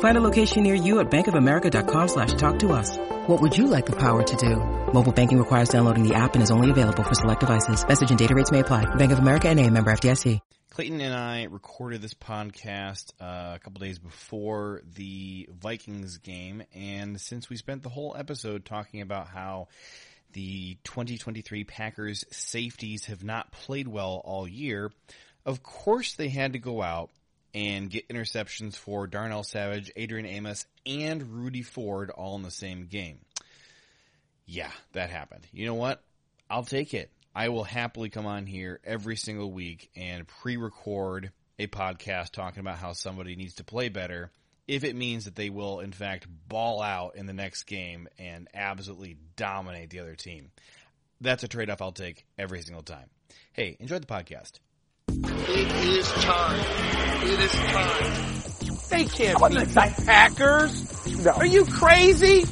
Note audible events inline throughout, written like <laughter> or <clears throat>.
Find a location near you at bankofamerica.com slash talk to us. What would you like the power to do? Mobile banking requires downloading the app and is only available for select devices. Message and data rates may apply. Bank of America and a member FDIC. Clayton and I recorded this podcast uh, a couple days before the Vikings game, and since we spent the whole episode talking about how the 2023 Packers safeties have not played well all year, of course they had to go out and get interceptions for Darnell Savage, Adrian Amos, and Rudy Ford all in the same game. Yeah, that happened. You know what? I'll take it. I will happily come on here every single week and pre-record a podcast talking about how somebody needs to play better if it means that they will in fact ball out in the next game and absolutely dominate the other team. That's a trade-off I'll take every single time. Hey, enjoy the podcast. It is time. It is time. They can't beat the Packers. No. Are you crazy?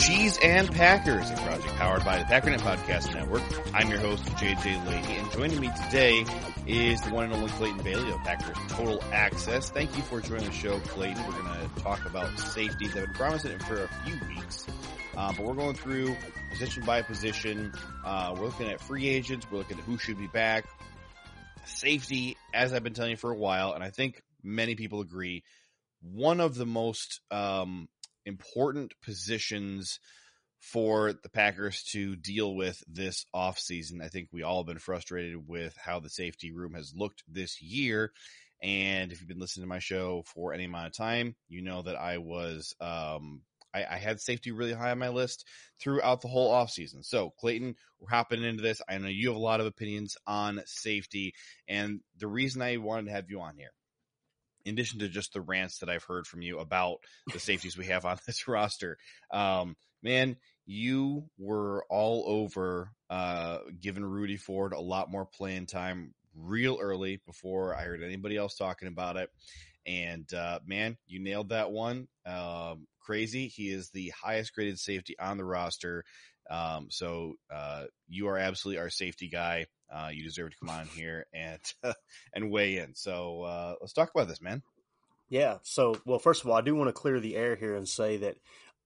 Cheese and Packers, a project powered by the Packernet Podcast Network. I'm your host, JJ Leahy, and joining me today is the one and only Clayton Bailey of Packers Total Access. Thank you for joining the show, Clayton. We're going to talk about safeties. I've been promising it for a few weeks, uh, but we're going through position by position. Uh, we're looking at free agents. We're looking at who should be back. Safety, as I've been telling you for a while, and I think many people agree, one of the most um, important positions for the Packers to deal with this offseason. I think we all have been frustrated with how the safety room has looked this year. And if you've been listening to my show for any amount of time, you know that I was, um, I, I had safety really high on my list throughout the whole offseason. So, Clayton, we're hopping into this. I know you have a lot of opinions on safety. And the reason I wanted to have you on here in addition to just the rants that I've heard from you about the safeties we have on <laughs> this roster, um, man, you were all over uh, giving Rudy Ford a lot more playing time real early before I heard anybody else talking about it. And uh, man, you nailed that one. Um, crazy. He is the highest graded safety on the roster. Um, so uh, you are absolutely our safety guy. Uh, you deserve to come on here and <laughs> and weigh in. So uh, let's talk about this, man. Yeah. So, well, first of all, I do want to clear the air here and say that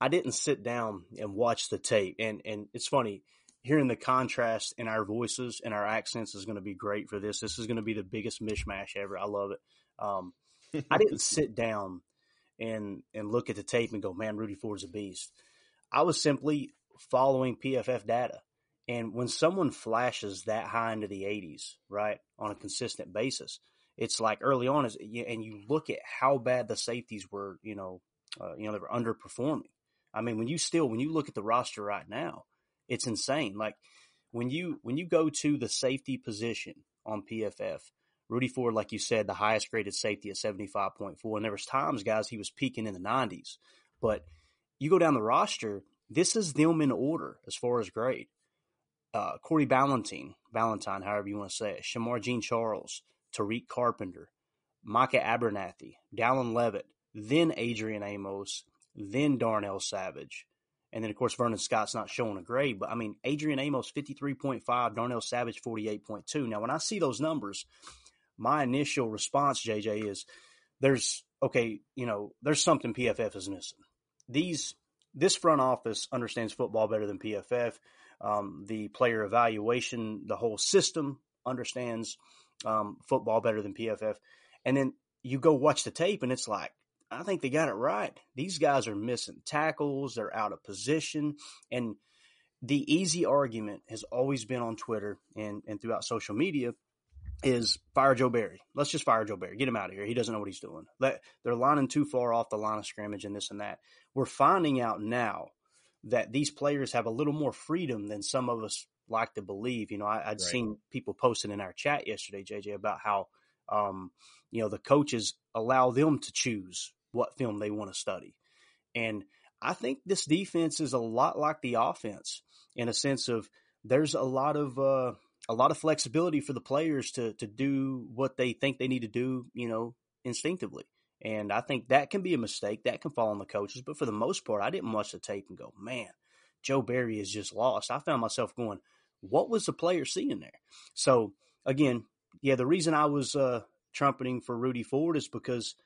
I didn't sit down and watch the tape. And and it's funny hearing the contrast in our voices and our accents is going to be great for this. This is going to be the biggest mishmash ever. I love it. Um, I didn't <laughs> sit down and and look at the tape and go, "Man, Rudy Ford's a beast." I was simply following PFF data. And when someone flashes that high into the 80s, right, on a consistent basis, it's like early on, is and you look at how bad the safeties were, you know, uh, you know, they were underperforming. I mean, when you still when you look at the roster right now, it's insane. Like when you when you go to the safety position on PFF, Rudy Ford, like you said, the highest graded safety at seventy five point four, and there was times, guys, he was peaking in the nineties. But you go down the roster, this is them in order as far as grade uh, Corey Ballentine, Valentine, however you want to say it, Shemar Jean Charles, Tariq Carpenter, Micah Abernathy, Dallin Leavitt, then Adrian Amos, then Darnell Savage. And then, of course, Vernon Scott's not showing a grade, but I mean, Adrian Amos, 53.5, Darnell Savage, 48.2. Now, when I see those numbers, my initial response, JJ, is there's okay, you know, there's something PFF is missing. These this front office understands football better than PFF. Um, the player evaluation, the whole system understands um, football better than PFF. And then you go watch the tape, and it's like, I think they got it right. These guys are missing tackles, they're out of position. And the easy argument has always been on Twitter and, and throughout social media is fire Joe Barry. Let's just fire Joe Barry. Get him out of here. He doesn't know what he's doing. They're lining too far off the line of scrimmage and this and that. We're finding out now that these players have a little more freedom than some of us like to believe. You know, I, would right. seen people posting in our chat yesterday, JJ, about how, um, you know, the coaches allow them to choose what film they want to study. And I think this defense is a lot like the offense in a sense of there's a lot of, uh, a lot of flexibility for the players to to do what they think they need to do, you know, instinctively. And I think that can be a mistake. That can fall on the coaches. But for the most part, I didn't watch the tape and go, man, Joe Barry is just lost. I found myself going, what was the player seeing there? So again, yeah, the reason I was uh, trumpeting for Rudy Ford is because,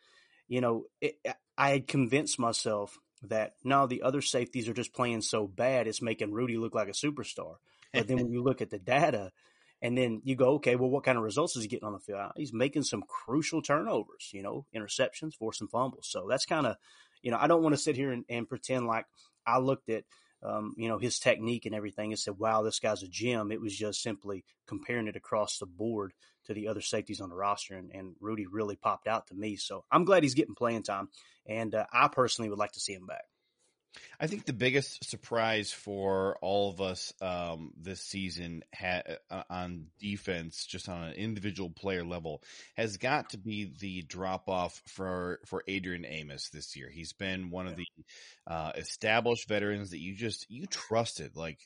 you know, it, I had convinced myself that no, the other safeties are just playing so bad, it's making Rudy look like a superstar. But then when <laughs> you look at the data, and then you go, okay, well, what kind of results is he getting on the field? He's making some crucial turnovers, you know, interceptions, forcing fumbles. So that's kind of, you know, I don't want to sit here and, and pretend like I looked at, um, you know, his technique and everything and said, wow, this guy's a gem. It was just simply comparing it across the board to the other safeties on the roster. And, and Rudy really popped out to me. So I'm glad he's getting playing time. And uh, I personally would like to see him back. I think the biggest surprise for all of us um, this season ha- uh, on defense, just on an individual player level, has got to be the drop off for for Adrian Amos this year. He's been one of the uh, established veterans that you just you trusted. Like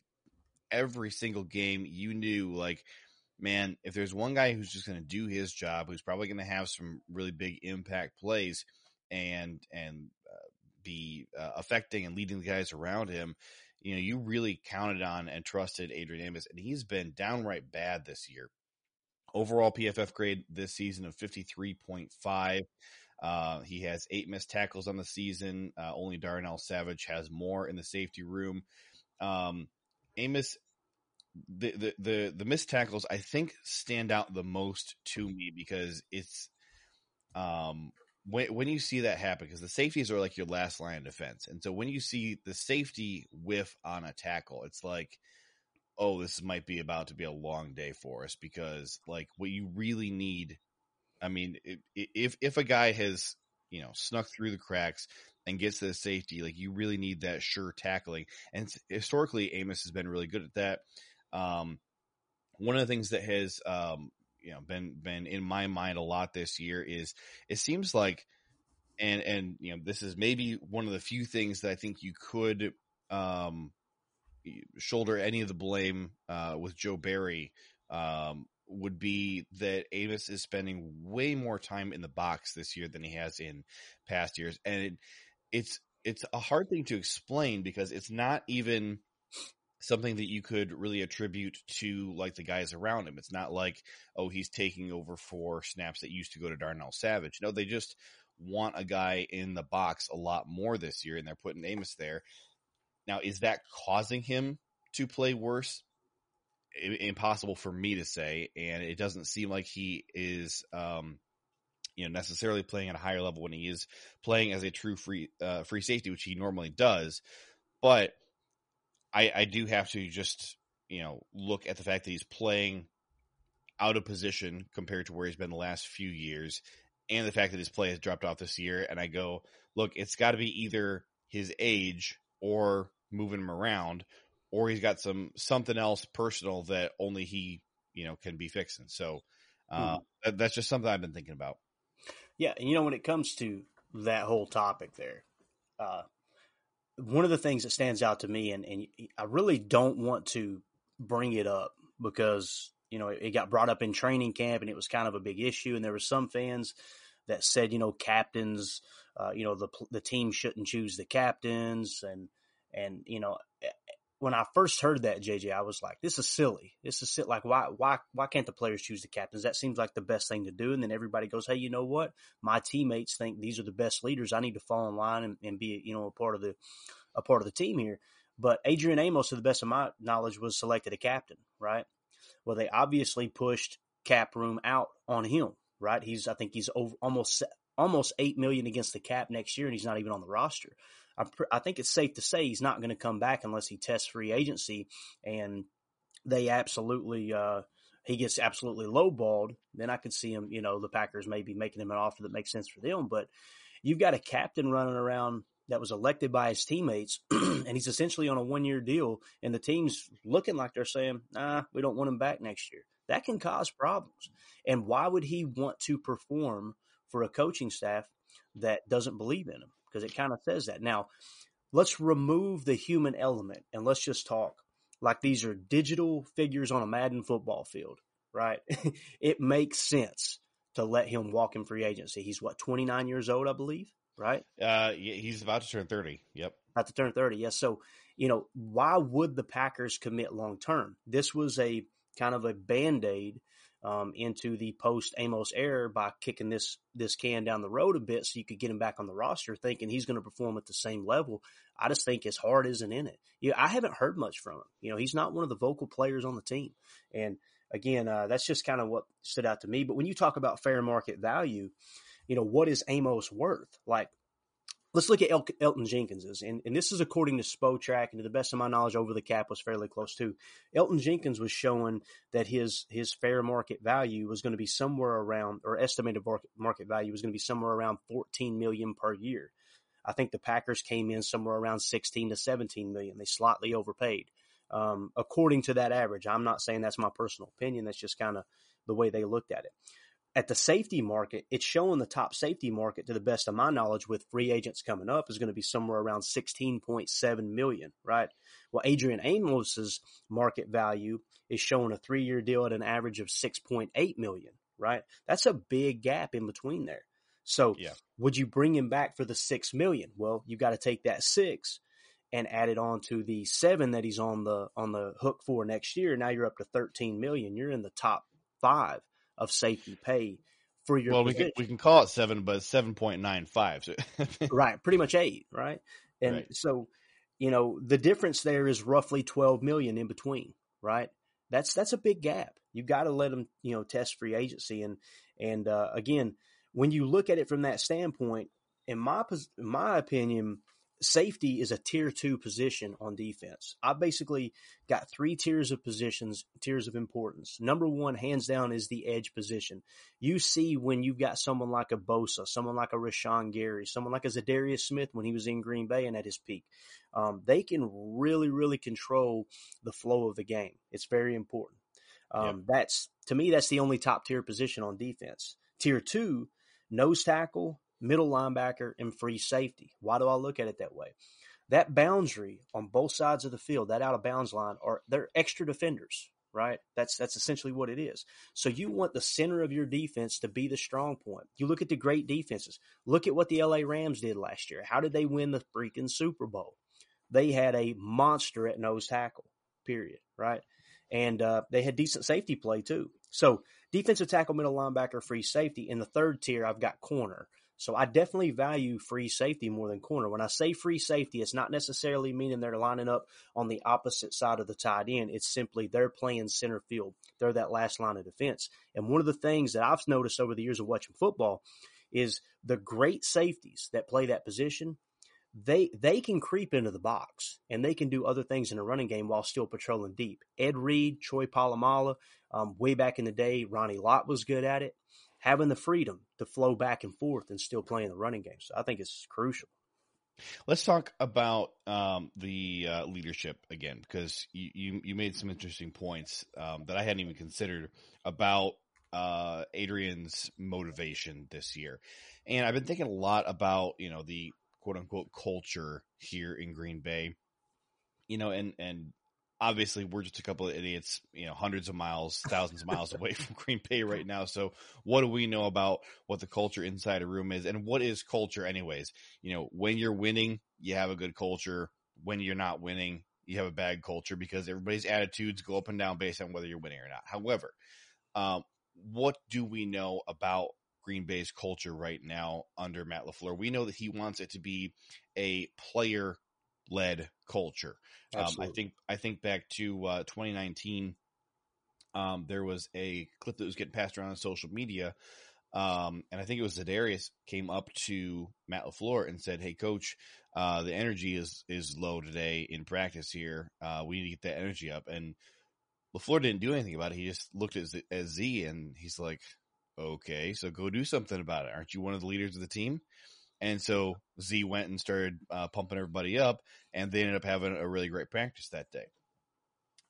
every single game, you knew like man, if there's one guy who's just going to do his job, who's probably going to have some really big impact plays and and be uh, affecting and leading the guys around him, you know, you really counted on and trusted Adrian Amos, and he's been downright bad this year. Overall PFF grade this season of 53.5. Uh, he has eight missed tackles on the season. Uh, only Darnell Savage has more in the safety room. Um, Amos, the, the, the, the missed tackles, I think stand out the most to me because it's, um, when when you see that happen, because the safeties are like your last line of defense, and so when you see the safety whiff on a tackle, it's like, oh, this might be about to be a long day for us because like what you really need, I mean, if if a guy has you know snuck through the cracks and gets to the safety, like you really need that sure tackling, and historically Amos has been really good at that. Um, one of the things that has um, you know been been in my mind a lot this year is it seems like and and you know this is maybe one of the few things that I think you could um shoulder any of the blame uh with Joe Barry um would be that Amos is spending way more time in the box this year than he has in past years. And it, it's it's a hard thing to explain because it's not even something that you could really attribute to like the guys around him. It's not like, oh, he's taking over for snaps that used to go to Darnell Savage. No, they just want a guy in the box a lot more this year and they're putting Amos there. Now, is that causing him to play worse? Impossible for me to say. And it doesn't seem like he is, um, you know, necessarily playing at a higher level when he is playing as a true free, uh, free safety, which he normally does. But I, I do have to just, you know, look at the fact that he's playing out of position compared to where he's been the last few years and the fact that his play has dropped off this year. And I go, look, it's got to be either his age or moving him around, or he's got some something else personal that only he, you know, can be fixing. So uh, hmm. that, that's just something I've been thinking about. Yeah, and you know, when it comes to that whole topic there, uh, one of the things that stands out to me, and, and I really don't want to bring it up because you know it, it got brought up in training camp and it was kind of a big issue, and there were some fans that said you know captains, uh, you know the the team shouldn't choose the captains, and and you know when I first heard that, JJ, I was like, this is silly. This is silly. Like, why, why, why can't the players choose the captains? That seems like the best thing to do. And then everybody goes, Hey, you know what? My teammates think these are the best leaders. I need to fall in line and, and be, you know, a part of the, a part of the team here. But Adrian Amos, to the best of my knowledge, was selected a captain, right? Well, they obviously pushed cap room out on him, right? He's, I think he's over almost, almost 8 million against the cap next year and he's not even on the roster. I, I think it's safe to say he's not going to come back unless he tests free agency and they absolutely, uh, he gets absolutely lowballed. Then I could see him, you know, the Packers maybe making him an offer that makes sense for them. But you've got a captain running around that was elected by his teammates, <clears throat> and he's essentially on a one year deal, and the team's looking like they're saying, nah, we don't want him back next year. That can cause problems. And why would he want to perform for a coaching staff that doesn't believe in him? Because it kind of says that. Now, let's remove the human element and let's just talk like these are digital figures on a Madden football field, right? <laughs> it makes sense to let him walk in free agency. He's what, 29 years old, I believe, right? Uh, he's about to turn 30. Yep. About to turn 30. Yes. So, you know, why would the Packers commit long term? This was a kind of a band aid um, into the post Amos era by kicking this this can down the road a bit, so you could get him back on the roster, thinking he's going to perform at the same level. I just think his heart isn't in it. Yeah, I haven't heard much from him. You know, he's not one of the vocal players on the team, and again, uh, that's just kind of what stood out to me. But when you talk about fair market value, you know, what is Amos worth? Like let's look at El- Elgton Jenkins's, and, and this is according to Spotrac, and to the best of my knowledge, over the cap was fairly close too. Elgton Jenkins was showing that his his fair market value was going to be somewhere around, or estimated market value was going to be somewhere around 14 million per year. I think the Packers came in somewhere around 16 to 17 million. They slightly overpaid. Um, according to that average, I'm not saying that's my personal opinion. That's just kind of the way they looked at it at the safety market, it's showing the top safety market to the best of my knowledge with free agents coming up is going to be somewhere around 16.7 million, right? Well, Adrian Amos's market value is showing a three year deal at an average of 6.8 million, right? That's a big gap in between there. So yeah. would you bring him back for the 6 million? Well, you've got to take that six and add it on to the seven that he's on the, on the hook for next year. Now you're up to 13 million. You're in the top five of safety pay for your well, position. we can we can call it seven, but seven point nine five. <laughs> right, pretty much eight, right? And right. so, you know, the difference there is roughly twelve million in between, right? That's that's a big gap. You got to let them, you know, test free agency, and and uh, again, when you look at it from that standpoint, in my in my opinion, safety is a tier two position on defense. I basically got three tiers of positions, tiers of importance. Number one, hands down, is the edge position. You see when you've got someone like a Bosa, someone like a Rashan Gary, someone like a Za'Darius Smith when he was in Green Bay and at his peak. Um, they can really, really control the flow of the game. It's very important. Um. That's to me, that's the only top tier position on defense. Tier two, nose tackle, middle linebacker, and free safety. Why do I look at it that way? That boundary on both sides of the field, that out of bounds line, are they're extra defenders, right? That's that's essentially what it is. So you want the center of your defense to be the strong point. You look at the great defenses. Look at what the LA Rams did last year. How did they win the freaking Super Bowl? They had a monster at nose tackle, period, right? And uh, they had decent safety play too. So defensive tackle, middle linebacker, free safety. In the third tier, I've got corner. So I definitely value free safety more than corner. When I say free safety, it's not necessarily meaning they're lining up on the opposite side of the tight end. It's simply they're playing center field. They're that last line of defense. And one of the things that I've noticed over the years of watching football is the great safeties that play that position. They they can creep into the box and they can do other things in a running game while still patrolling deep. Ed Reed, Troy Polamalu, um, way back in the day, Ronnie Lott was good at it having the freedom to flow back and forth and still playing the running game. So I think it's crucial. Let's talk about um, the uh, leadership again, because you, you, you, made some interesting points um, that I hadn't even considered about uh, Adrian's motivation this year. And I've been thinking a lot about, you know, the quote unquote culture here in Green Bay, you know, and, and obviously we're just a couple of idiots, you know, hundreds of miles, thousands of miles away <laughs> from Green Bay right now. So what do we know about what the culture inside a room is and what is culture anyways? You know, when you're winning, you have a good culture. When you're not winning, you have a bad culture because everybody's attitudes go up and down based on whether you're winning or not. However, um, what do we know about Green Bay's culture right now under Matt LaFleur? We know that he wants it to be a player led culture. Um, I think I think back to uh, 2019. Um, there was a clip that was getting passed around on social media, um, and I think it was Za'Darius came up to Matt Lafleur and said, "Hey, coach, uh, the energy is is low today in practice here. Uh, we need to get that energy up." And Lafleur didn't do anything about it. He just looked at Z, at Z and he's like, "Okay, so go do something about it. Aren't you one of the leaders of the team?" And so Z went and started uh, pumping everybody up, and they ended up having a really great practice that day.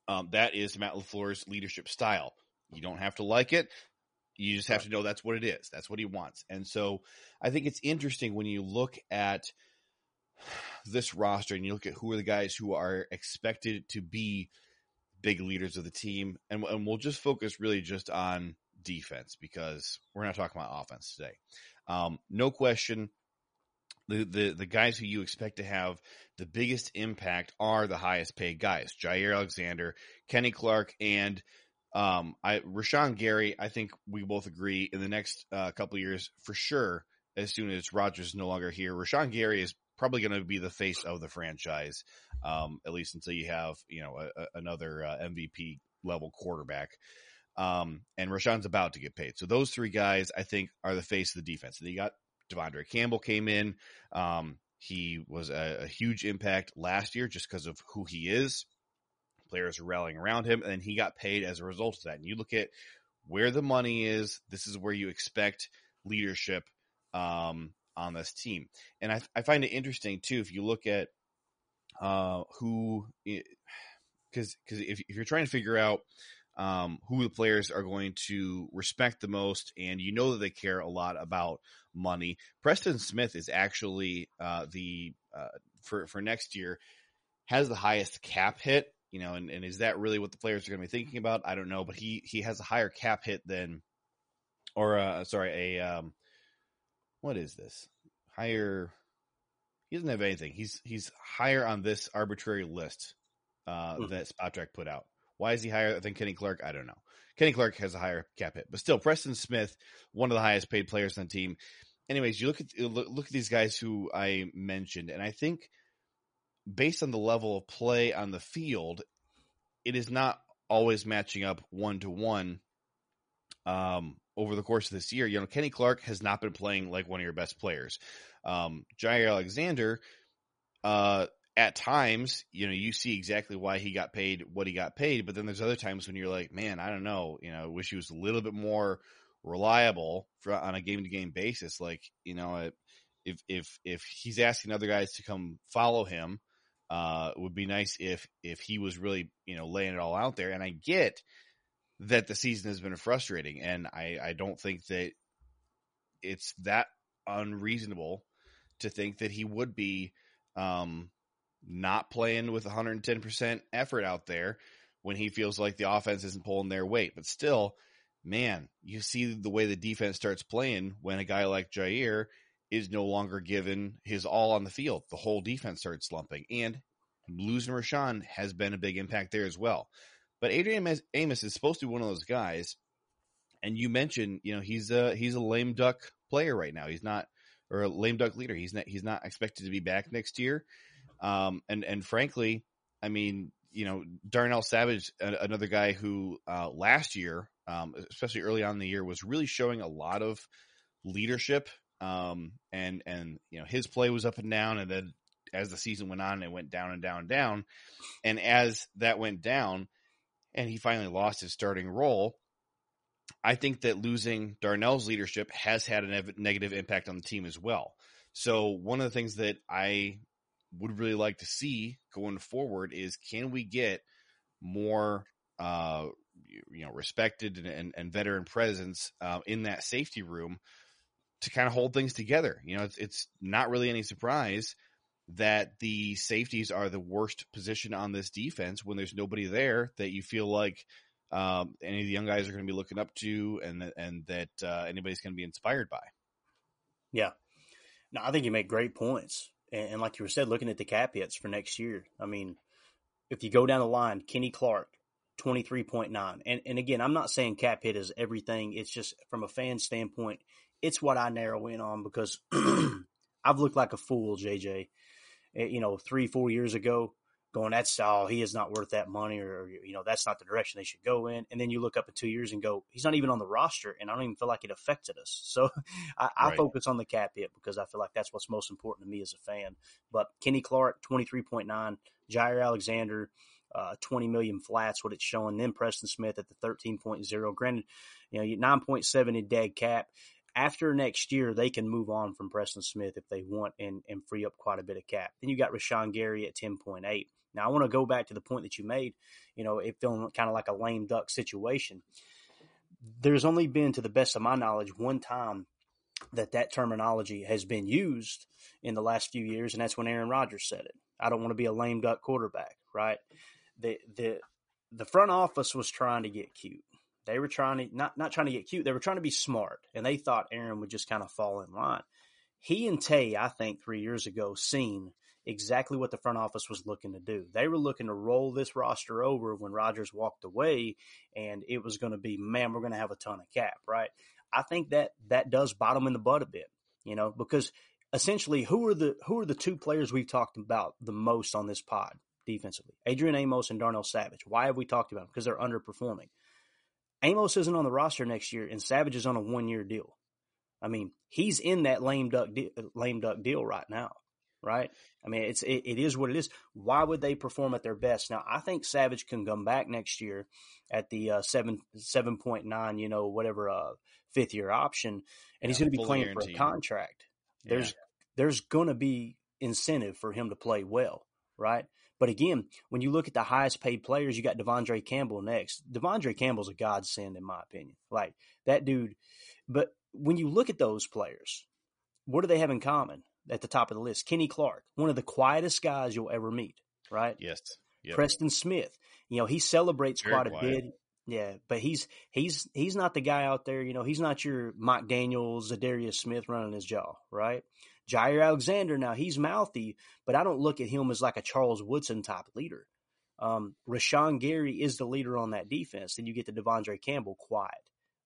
Um, that is Matt LaFleur's leadership style. You don't have to like it. You just have to know that's what it is. That's what he wants. And so I think it's interesting when you look at this roster and you look at who are the guys who are expected to be big leaders of the team. And, and we'll just focus really just on defense because we're not talking about offense today. Um, no question. The, the, the guys who you expect to have the biggest impact are the highest paid guys, Jaire Alexander, Kenny Clark, and um, I Rashan Gary, I think we both agree in the next uh, couple years for sure. As soon as Rodgers is no longer here, Rashan Gary is probably going to be the face of the franchise, um, at least until you have you know a, a, another uh, MVP level quarterback. Um, and Rashan's about to get paid, so those three guys I think are the face of the defense. And you got De'Vondre Campbell came in. Um, he was a, a huge impact last year just because of who he is players are rallying around him, and he got paid as a result of that. And you look at where the money is, this is where you expect leadership um, on this team. And I, I, find it interesting too if you look at uh, who, because because if, if you're trying to figure out um, who the players are going to respect the most, and you know that they care a lot about money. Preston Smith is actually uh, the uh, for for next year has the highest cap hit you know, and, and is that really what the players are going to be thinking about? I don't know, but he he has a higher cap hit than, or uh, sorry, a um, what is this higher? He doesn't have anything. He's he's higher on this arbitrary list uh, mm-hmm. that Spotrac put out. Why is he higher than Kenny Clark? I don't know. Kenny Clark has a higher cap hit, but still, Preston Smith, one of the highest paid players on the team. Anyways, you look at look at these guys who I mentioned, and I think based on the level of play on the field, it is not always matching up one to one um, over the course of this year. You know, Kenny Clark has not been playing like one of your best players. Um, Jaire Alexander, uh, at times, you know, you see exactly why he got paid what he got paid, but then there's other times when you're like, man, I don't know, you know, I wish he was a little bit more reliable for, on a game to game basis. Like, you know, if if if he's asking other guys to come follow him, uh, it would be nice if if he was really you know laying it all out there. And I get that the season has been frustrating, and I I don't think that it's that unreasonable to think that he would be um, not playing with 110% effort out there when he feels like the offense isn't pulling their weight. But still, man, you see the way the defense starts playing when a guy like Jaire is no longer given his all on the field. The whole defense starts slumping, and losing Rashan has been a big impact there as well. But Adrian Amos is supposed to be one of those guys, and you mentioned, you know, he's a he's a lame duck player right now. He's not or a lame duck leader. He's not he's not expected to be back next year. Um, and and frankly, I mean, you know, Darnell Savage, another guy who uh, last year, um, especially early on in the year, was really showing a lot of leadership um, and, and, you know, his play was up and down. And then as the season went on, it went down and down and down. And as that went down and he finally lost his starting role, I think that losing Darnell's leadership has had a ne- negative impact on the team as well. So one of the things that I would really like to see going forward is can we get more uh, you know respected and, and, and veteran presence uh, in that safety room to kind of hold things together. You know, it's, it's not really any surprise that the safeties are the worst position on this defense when there's nobody there that you feel like um, any of the young guys are going to be looking up to and and that uh, anybody's going to be inspired by. Yeah, no, I think you make great points, and, and like you were said, looking at the cap hits for next year, I mean, if you go down the line, Kenny Clark, 23.9. And, and again, I'm not saying cap hit is everything. It's just from a fan standpoint, it's what I narrow in on because <clears throat> I've looked like a fool, JJ. Eh, you know, three, four years ago, going, that's all, oh, he is not worth that money, or, you know, that's not the direction they should go in. And then you look up in two years and go, he's not even on the roster, and I don't even feel like it affected us. <laughs> So I, right. Focus on the cap hit because I feel like that's what's most important to me as a fan. But Kenny Clark, 23.9, Jaire Alexander, uh, 20 million flats, what it's showing. Then Preston Smith at the 13.0. Granted, you know, 9.7 in dead cap after next year, they can move on from Preston Smith if they want and, and free up quite a bit of cap. Then you got Rashan Gary at 10.8. Now, I want to go back to the point that you made. You know, it feeling kind of like a lame duck situation. There's only been, to the best of my knowledge, one time that that terminology has been used in the last few years, and that's when Aaron Rodgers said it. I don't want to be a lame duck quarterback, right? The the the front office was trying to get cute. They were trying to not not trying to get cute. They were trying to be smart, and they thought Aaron would just kind of fall in line. He and Tay, I think, three years ago, seen exactly what the front office was looking to do. They were looking to roll this roster over when Rodgers walked away, and it was going to be, man, we're going to have a ton of cap, right? I think that that does bottom in the butt a bit, you know, because essentially, who are the who are the two players we've talked about the most on this pod defensively? Adrian Amos and Darnell Savage. Why have we talked about them? Because they're underperforming. Amos isn't on the roster next year, and Savage is on a one year deal. I mean, he's in that lame duck de- lame duck deal right now, right? I mean, it's it, it is what it is. Why would they perform at their best? Now, I think Savage can come back next year at the uh, seven seven point nine, you know, whatever uh, fifth year option, and yeah, he's going to be playing for a contract. There's yeah. there's going to be incentive for him to play well, right? But again, when you look at the highest paid players, you got De'Vondre Campbell next. De'Vondre Campbell's a godsend, in my opinion. Like that dude. But when you look at those players, what do they have in common at the top of the list? Kenny Clark, one of the quietest guys you'll ever meet, right? Yes. Yep. Preston Smith, you know, he celebrates Very quite a bit. Yeah, but he's he's he's not the guy out there. You know, he's not your Mike Daniels, Za'Darius Smith running his jaw, right? Jaire Alexander, now he's mouthy, but I don't look at him as like a Charles Woodson type leader. Um, Rashan Gary is the leader on that defense. Then you get the De'Vondre Campbell quiet,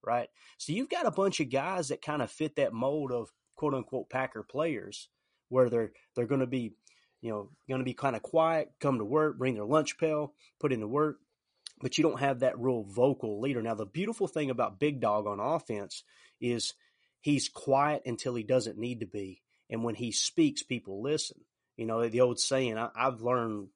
right? So you've got a bunch of guys that kind of fit that mold of quote unquote Packer players where they're they're going to be, you know, going to be kind of quiet, come to work, bring their lunch pail, put into work, but you don't have that real vocal leader. Now the beautiful thing about Big Dog on offense is he's quiet until he doesn't need to be and when he speaks, people listen. You know, the old saying I, I've learned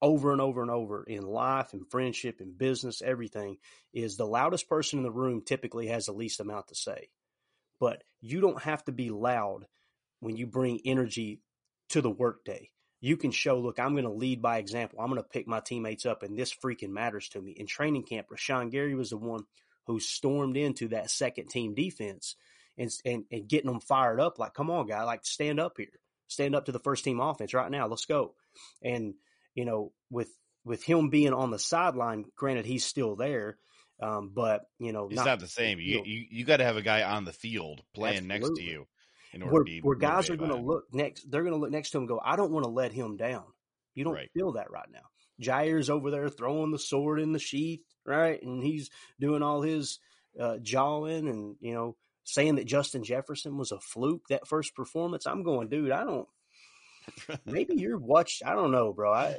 over and over and over in life and friendship and business, everything is the loudest person in the room typically has the least amount to say. But you don't have to be loud when you bring energy to the workday. You can show, look, I'm going to lead by example. I'm going to pick my teammates up, and this freaking matters to me. In training camp, Rashan Gary was the one who stormed into that second team defense and, and, and getting them fired up. Like, come on, guy, like stand up here, stand up to the first team offense right now. Let's go. And, you know, with, with him being on the sideline, granted, he's still there. Um, but you know, it's not, not the same. You, you, you got to have a guy on the field playing absolutely. next to you. In order where, to where guys are going to look next, they're going to look next to him go, I don't want to let him down. You don't right. feel that right now. Jaire's over there throwing the sword in the sheath, right? And he's doing all his uh, jawing and, you know, saying that Justin Jefferson was a fluke that first performance. I'm going, dude, I don't. Maybe you're watched. I don't know, bro. I,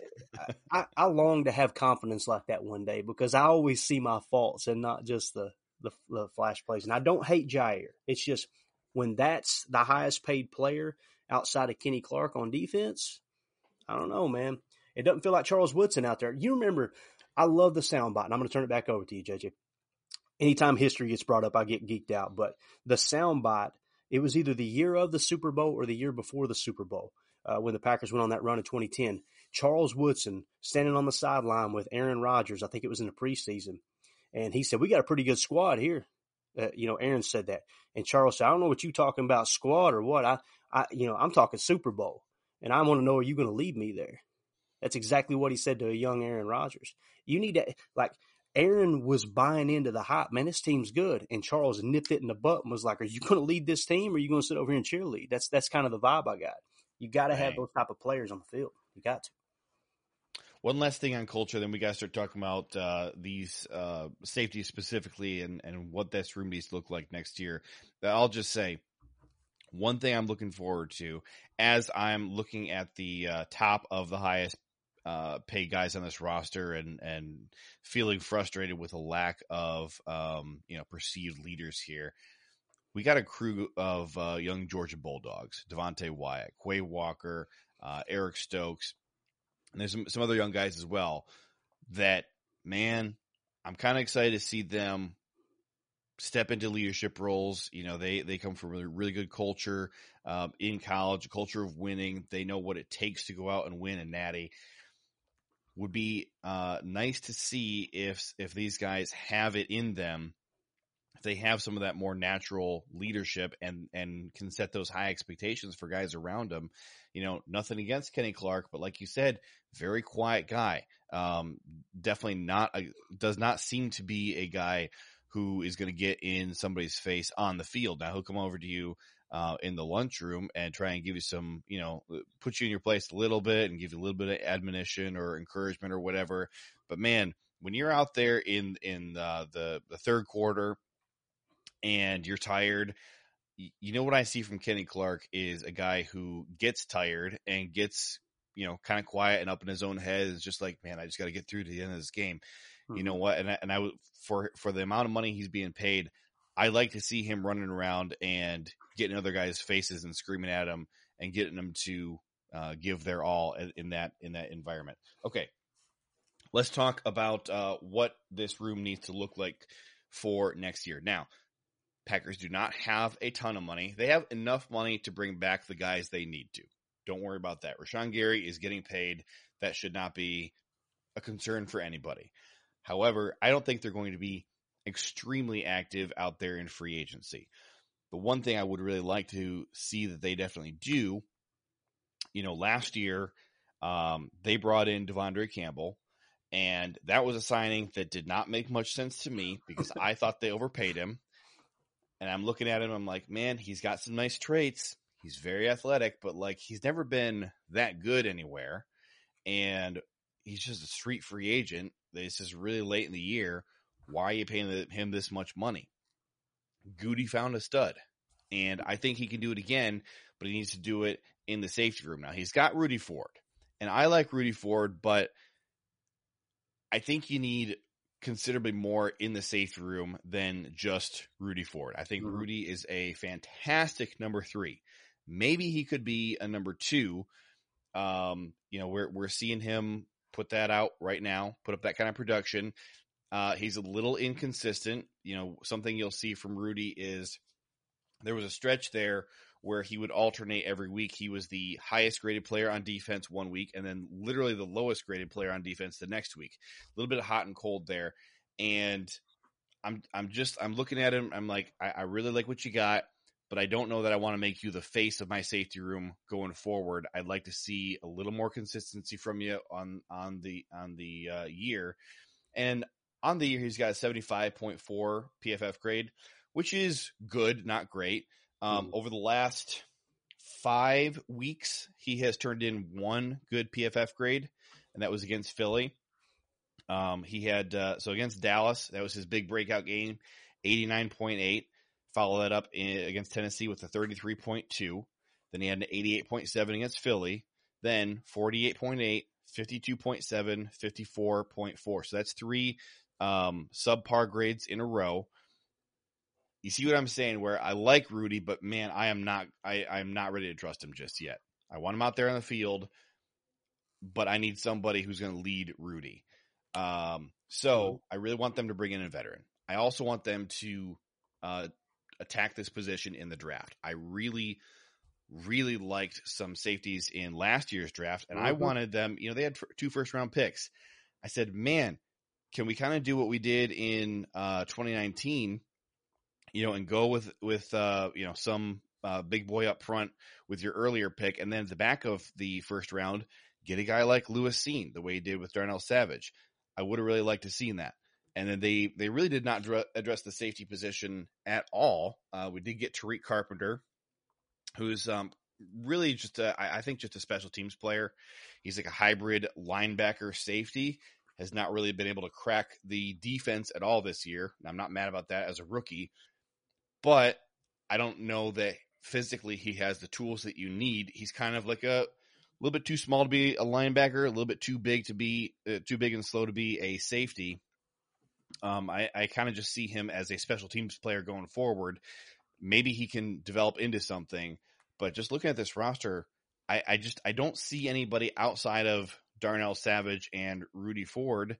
I I long to have confidence like that one day because I always see my faults and not just the the, the flash plays. And I don't hate Jaire. It's just when that's the highest paid player outside of Kenny Clark on defense. I don't know, man. It doesn't feel like Charles Woodson out there. You remember, I love the soundbite, and I'm going to turn it back over to you, JJ anytime history gets brought up, I get geeked out. But the soundbite, it was either the year of the Super Bowl or the year before the Super Bowl uh, when the Packers went on that run in 2010. Charles Woodson standing on the sideline with Aaron Rodgers. I think it was in the preseason, and he said, "We got a pretty good squad here." Uh, you know, Aaron said that, and Charles said, "I don't know what you talking about, squad or what. I, I, you know, I'm talking Super Bowl, and I want to know are you going to leave me there." That's exactly what he said to a young Aaron Rodgers. You need to like Aaron was buying into the hype. Man, this team's good. And Charles nipped it in the butt and was like, "Are you going to lead this team, or are you going to sit over here and cheerlead?" That's that's kind of the vibe I got. You got to have those type of players on the field. You got to. One last thing on culture, then we got to start talking about uh, these uh, safeties specifically and, and what this room needs to look like next year. I'll just say one thing I'm looking forward to as I'm looking at the uh, top of the highest uh, paid guys on this roster and and feeling frustrated with a lack of um, you know perceived leaders here. We got a crew of uh, young Georgia Bulldogs: Devonte Wyatt, Quay Walker, uh, Eric Stokes, and there's some, some other young guys as well. That man, I'm kind of excited to see them step into leadership roles. You know, they they come from a really good culture um, in college, a culture of winning. They know what it takes to go out and win a natty. Would be uh, nice to see if if these guys have it in them. If they have some of that more natural leadership and and can set those high expectations for guys around them. You know, nothing against Kenny Clark, but like you said, very quiet guy. Um, definitely not a, does not seem to be a guy who is going to get in somebody's face on the field. Now he'll come over to you uh, in the lunchroom and try and give you some, you know, put you in your place a little bit and give you a little bit of admonition or encouragement or whatever. But man, when you're out there in in uh, the the third quarter and you're tired, you know what I see from Kenny Clark is a guy who gets tired and gets you know kind of quiet and up in his own head. Is just like, man, I just got to get through to the end of this game. Mm-hmm. You know what? And I, and I for for the amount of money he's being paid, I like to see him running around and getting other guys' faces and screaming at them and getting them to uh, give their all in that in that environment. Okay, let's talk about uh, what this room needs to look like for next year. Now, Packers do not have a ton of money. They have enough money to bring back the guys they need to. Don't worry about that. Rashan Gary is getting paid. That should not be a concern for anybody. However, I don't think they're going to be extremely active out there in free agency. The one thing I would really like to see that they definitely do, you know, last year um, they brought in De'Vondre Campbell, and that was a signing that did not make much sense to me because <laughs> I thought they overpaid him. And I'm looking at him, I'm like, man, he's got some nice traits. He's very athletic, but like he's never been that good anywhere. And he's just a street free agent. This is really late in the year. Why are you paying him this much money? Gutey found a stud, and I think he can do it again, but he needs to do it in the safety room. Now he's got Rudy Ford, and I like Rudy Ford, but I think you need considerably more in the safety room than just Rudy Ford. I think mm-hmm. Rudy is a fantastic number three. Maybe he could be a number two. Um, you know, we're we're seeing him put that out right now, put up that kind of production. Uh, he's a little inconsistent. You know, something you'll see from Rudy is there was a stretch there where he would alternate every week. He was the highest graded player on defense one week, and then literally the lowest graded player on defense the next week. A little bit hot and cold there, and I'm I'm just I'm looking at him. I'm like, I, I really like what you got but I don't know that I want to make you the face of my safety room going forward. I'd like to see a little more consistency from you on on the on the uh, year, and on the year he's got a seventy five point four PFF grade, which is good, not great. Um, mm. Over the last five weeks, he has turned in one good PFF grade, and that was against Philly. Um, he had uh, so against Dallas, that was his big breakout game, eighty nine point eight. Follow that up in, against Tennessee with a 33.2. Then he had an 88.7 against Philly. Then 48.8, 52.7, 54.4. So that's three um, subpar grades in a row. You see what I'm saying? Where I like Rudy, but man, I am not. I I'm not ready to trust him just yet. I want him out there on the field, but I need somebody who's going to lead Rudy. Um, so mm-hmm. I really want them to bring in a veteran. I also want them to uh, attack this position in the draft. I really, really liked some safeties in last year's draft, and mm-hmm. I wanted them. You know, they had two first round picks. I said, man, can we kind of do what we did in uh, 2019? You know, and go with with uh, you know some uh, big boy up front with your earlier pick, and then at the back of the first round, get a guy like Lewis Cine, the way he did with Darnell Savage. I would have really liked to seen that and then they they really did not dr- address the safety position at all. Uh, we did get Tariq Carpenter, who's um, really just I think just a special teams player. He's like a hybrid linebacker safety. Has not really been able to crack the defense at all this year. I'm not mad about that as a rookie, but I don't know that physically he has the tools that you need. He's kind of like a little bit too small to be a linebacker, a little bit too big to be uh, too big and slow to be a safety. Um, I, I kind of just see him as a special teams player going forward. Maybe he can develop into something, but just looking at this roster, I, I just I don't see anybody outside of Darnell Savage and Rudy Ford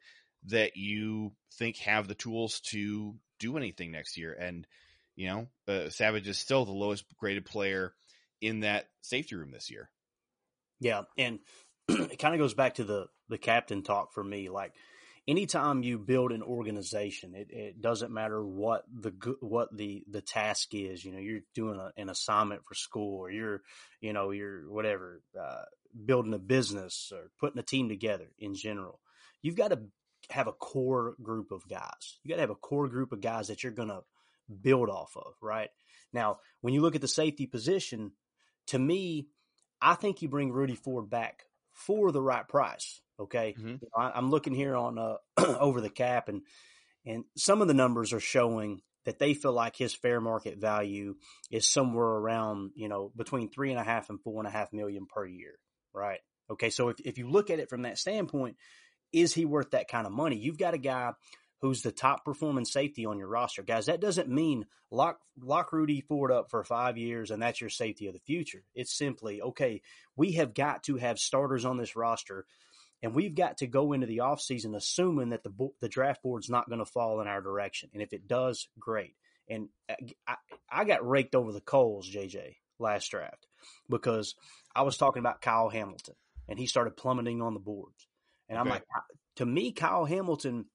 that you think have the tools to do anything next year. And you know, uh, Savage is still the lowest graded player in that safety room this year. Yeah, and <clears throat> it kind of goes back to the the captain talk for me. Like anytime you build an organization, it, it doesn't matter what the what the the task is. You know, you're doing a, an assignment for school, or you're, you know, you're whatever uh, building a business or putting a team together. In general, you've got to have a core group of guys. You got to have a core group of guys that you're to build off of. Right now, when you look at the safety position, to me, I think you bring Rudy Ford back for the right price. Okay, mm-hmm. you know, I, am looking here on uh, <clears throat> over the cap, and and some of the numbers are showing that they feel like his fair market value is somewhere around you know between three and a half and four and a half million per year. Right. Okay. So if if you look at it from that standpoint, is he worth that kind of money? You've got a guy who's the top performing safety on your roster. Guys, that doesn't mean lock lock Rudy Ford up for five years and that's your safety of the future. It's simply, okay, we have got to have starters on this roster and we've got to go into the offseason assuming that the the draft board's not going to fall in our direction. And if it does, great. And uh, I, I got raked over the coals, JJ, last draft because I was talking about Kyle Hamilton and he started plummeting on the boards. And I'm like, to me, Kyle Hamilton,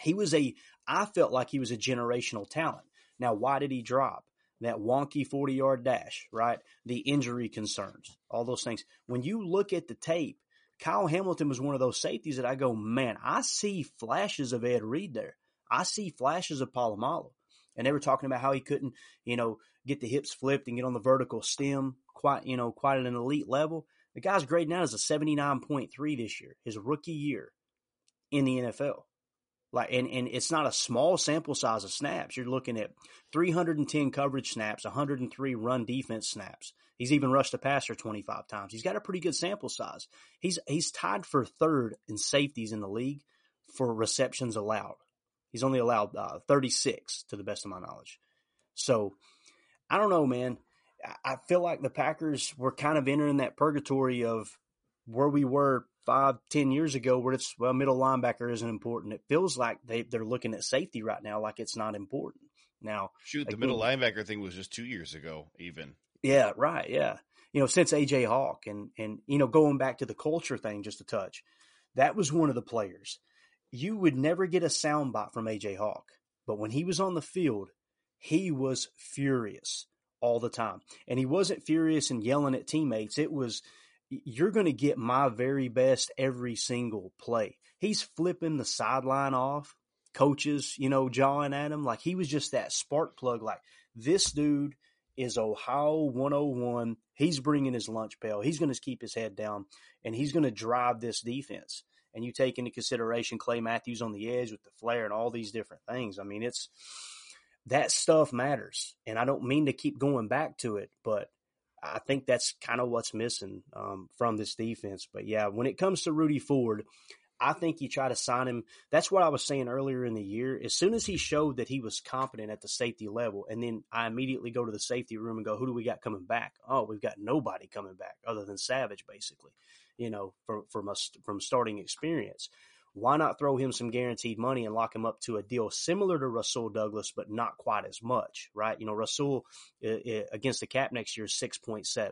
he was a, I felt like he was a generational talent. Now, why did he drop? That wonky 40 yard dash, right? The injury concerns, all those things. When you look at the tape, Kyle Hamilton was one of those safeties that I go, man, I see flashes of Ed Reed there. I see flashes of Polamalu. And they were talking about how he couldn't, you know, get the hips flipped and get on the vertical stem quite, you know, quite at an elite level. The guy's grading out as a 79.3 this year, his rookie year in the NFL. Like, and, and it's not a small sample size of snaps. You're looking at 310 coverage snaps, 103 run defense snaps. He's even rushed a passer 25 times. He's got a pretty good sample size. He's, he's tied for third in safeties in the league for receptions allowed. He's only allowed uh, 36 to the best of my knowledge. So I don't know, man. I feel like the Packers were kind of entering that purgatory of where we were five, ten years ago, where it's well, middle linebacker isn't important. It feels like they they're looking at safety right now, like it's not important. Now, shoot, the middle linebacker thing was just two years ago, even. Yeah, right. Yeah, you know, since AJ Hawk and and you know, going back to the culture thing, just a touch, that was one of the players. You would never get a soundbite from AJ Hawk, but when he was on the field, he was furious all the time. And he wasn't furious and yelling at teammates. It was, you're going to get my very best every single play. He's flipping the sideline off, coaches, you know, jawing at him. Like he was just that spark plug. Like this dude is Ohio 101. He's bringing his lunch pail. He's going to keep his head down and he's going to drive this defense. And you take into consideration Clay Matthews on the edge with the flare and all these different things. I mean, it's, that stuff matters. And I don't mean to keep going back to it, but I think that's kind of what's missing um, from this defense. But yeah, when it comes to Rudy Ford, I think you try to sign him. That's what I was saying earlier in the year. As soon as he showed that he was competent at the safety level, and then I immediately go to the safety room and go, "Who do we got coming back?" Oh, we've got nobody coming back other than Savage, basically. You know, from from us from starting experience why not throw him some guaranteed money and lock him up to a deal similar to Rasul Douglas, but not quite as much, right? You know, uh, uh, against the cap next year is 6.7,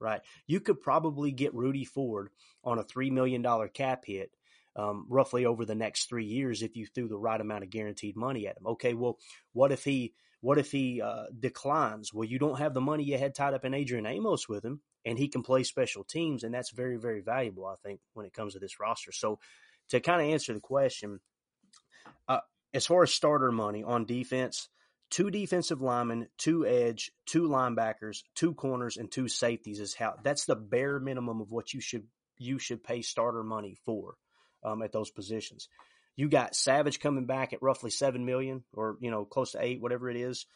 right? You could probably get Rudy Ford on a $3 million cap hit. Um, roughly over the next three years, if you threw the right amount of guaranteed money at him, okay. Well, what if he, what if he uh, declines? Well, you don't have the money you had tied up in Adrian Amos with him, and he can play special teams, and that's very, very valuable, I think, when it comes to this roster. So to kind of answer the question, uh, as far as starter money on defense, two defensive linemen, two edge, two linebackers, two corners, and two safeties is how that's the bare minimum of what you should you should pay starter money for um, at those positions. You got Savage coming back at roughly seven million, or you know, close to eight, whatever it is.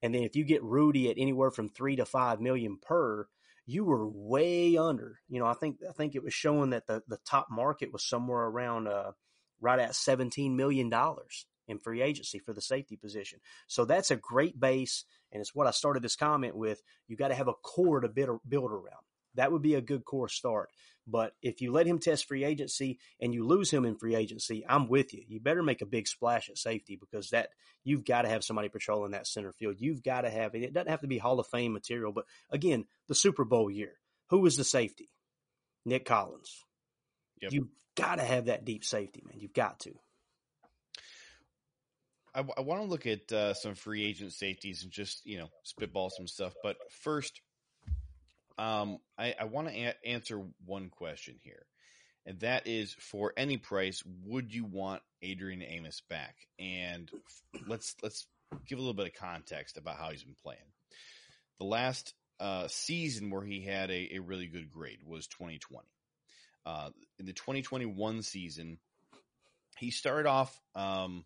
And then if you get Rudy at anywhere from three to five million per, you were way under. You know, I think I think it was showing that the the top market was somewhere around uh, right at seventeen million dollars in free agency for the safety position. So that's a great base, and it's what I started this comment with. You got to have a core to build around. That would be a good core start. But if you let him test free agency and you lose him in free agency, I'm with you. You better make a big splash at safety because that you've got to have somebody patrolling that center field. You've got to have it doesn't have to be Hall of Fame material, but again, the Super Bowl year. Who was the safety? Nick Collins. Yep. You've got to have that deep safety, man. You've got to. I, I want to look at uh, some free agent safeties and just you know spitball some stuff. But first, um, I, I want to a- answer one question here, and that is for any price, would you want Adrian Amos back? And let's let's give a little bit of context about how he's been playing. The last uh, season where he had a, a, really good grade was 2020. Uh, in the 2021 season, he started off um,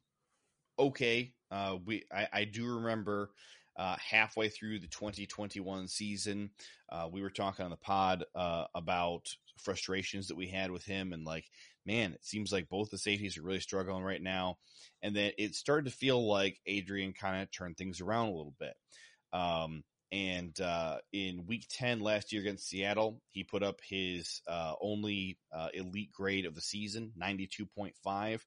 okay. Uh, we I, I, do remember uh, halfway through the 2021 season. Uh, we were talking on the pod uh, about frustrations that we had with him, and like, man, it seems like both the safeties are really struggling right now. And then it started to feel like Adrian kind of turned things around a little bit. Um, and uh, in week 10 last year against Seattle, he put up his uh, only uh, elite grade of the season, 92.5.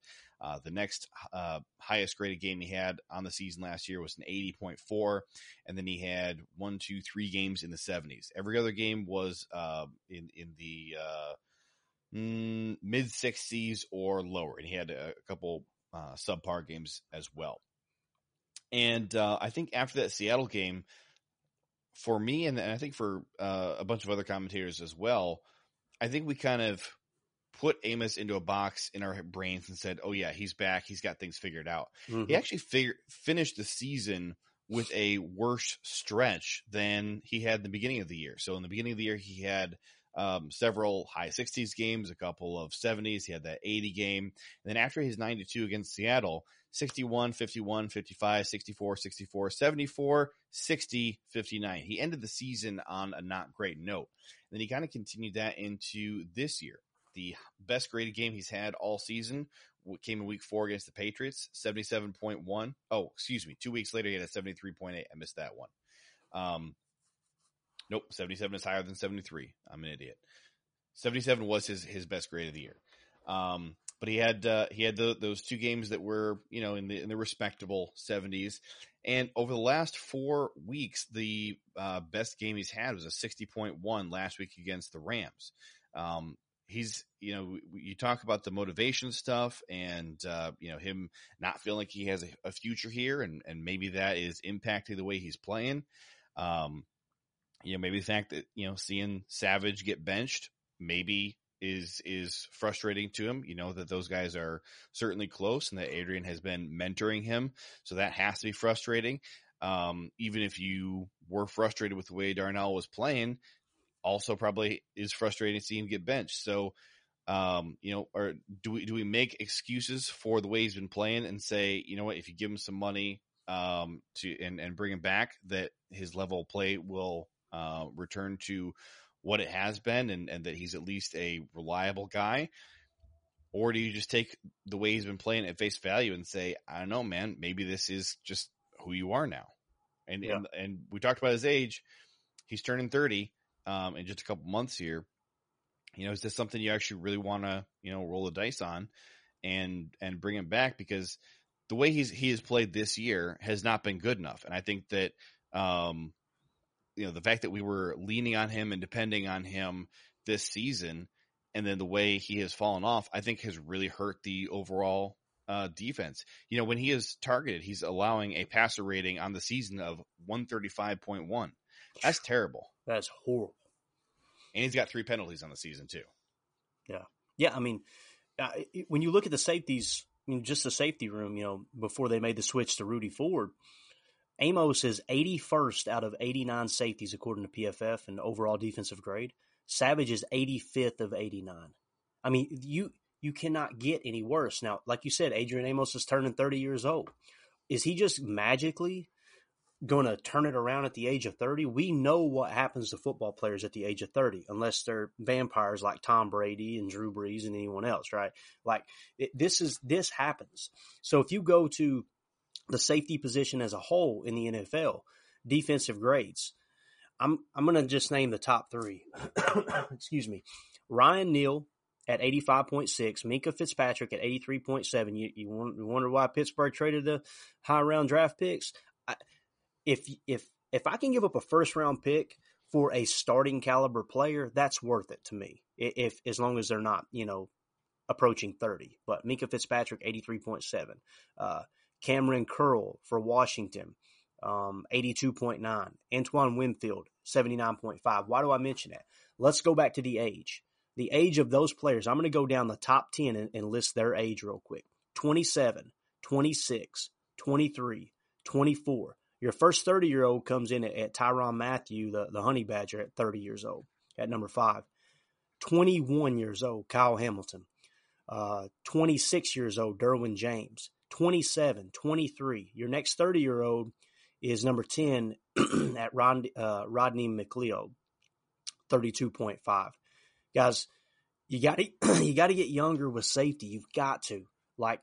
Uh, the next uh, highest graded game he had on the season last year was an 80.4. And then he had one, two, three games in the 70s. Every other game was uh, in, in the mm, mid 60s or lower. And he had a, couple subpar games as well. And I think after that Seattle game, for me, and, I think for uh, a bunch of other commentators as well, I think we kind of put Amos into a box in our brains and said, "Oh yeah, he's back. He's got things figured out." Mm-hmm. He actually figured, finished the season with a worse stretch than he had in the beginning of the year. So in the beginning of the year, he had um, several high 60s games, a couple of 70s. He had that 80 game. And then after his 92 against Seattle, 61, 51, 55, 64, 64, 74, 60, 59. He ended the season on a not great note. And then he kind of continued that into this year. The best graded game he's had all season came in week four against the Patriots, 77.1. Oh, excuse me. Two weeks later, he had a 73.8. I missed that one. Um, nope. 77 is higher than 73. I'm an idiot. 77 was his, his best grade of the year. Um, but he had uh, he had the, those two games that were you know in the in the respectable 70s and over the last four weeks the uh, best game he's had was a 60.1 last week against the rams um, he's you know you talk about the motivation stuff and uh, you know him not feeling like he has a, a, future here and and maybe that is impacting the way he's playing um, you know maybe the fact that you know seeing savage get benched maybe is is frustrating to him. You know that those guys are certainly close, and that Adrian has been mentoring him, so that has to be frustrating. Um, even if you were frustrated with the way Darnell was playing, also probably is frustrating to see him get benched. So, um, you know, or do we do we make excuses for the way he's been playing and say, you know what, if you give him some money um, to and and bring him back, that his level of play will uh, return to what it has been and, and that he's at least a reliable guy? Or do you just take the way he's been playing at face value and say, I don't know, man, maybe this is just who you are now? And yeah. and, and we talked about his age. He's turning 30 um, in just a couple months here. You know, is this something you actually really want to, you know, roll the dice on and and bring him back because the way he's he has played this year has not been good enough. And I think that um, you know the fact that we were leaning on him and depending on him this season, and then the way he has fallen off, I think has really hurt the overall uh, defense. You know, when he is targeted, he's allowing a passer rating on the season of 135.1. That's terrible. That's horrible. And he's got three penalties on the season too. Yeah, yeah. I mean, uh, when you look at the safeties, I mean, just the safety room, you know, before they made the switch to Rudy Ford, Amos is 81st out of 89 safeties according to PFF and overall defensive grade. Savage is 85th of 89. I mean, you you cannot get any worse. Now, like you said, Adrian Amos is turning 30 years old. Is he just magically going to turn it around at the age of 30? We know what happens to football players at the age of 30, unless they're vampires like Tom Brady and Drew Brees and anyone else, right? Like it, this is this happens. So if you go to the safety position as a whole in the NFL, defensive grades, I'm I'm going to just name the top three. <coughs> Excuse me, Ryan Neal at 85.6, Minkah Fitzpatrick at 83.7. You, you wonder why Pittsburgh traded the high round draft picks? If if if I can give up a first round pick for a starting caliber player, that's worth it to me. If as long as they're not, you know, approaching 30. But Minkah Fitzpatrick 83.7. Uh, Kamren Curl for Washington um, 82.9. Antoine Winfield 79.5. Why do I mention that? Let's go back to the age. The age of those players, I'm going to go down the top 10 and, and list their age real quick 27, 26, 23, 24, your first 30 year old comes in at, at Tyrann Mathieu, the, the honey badger, at 30 years old, at number five. 21 years old, Kyle Hamilton. Uh, 26 years old, Derwin James. 27, 23. Your next 30 year old is number 10 <clears throat> at Rod, uh, Rodney McLeod, 32.5. Guys, you got to <clears throat> you got to get younger with safety. You've got to. Like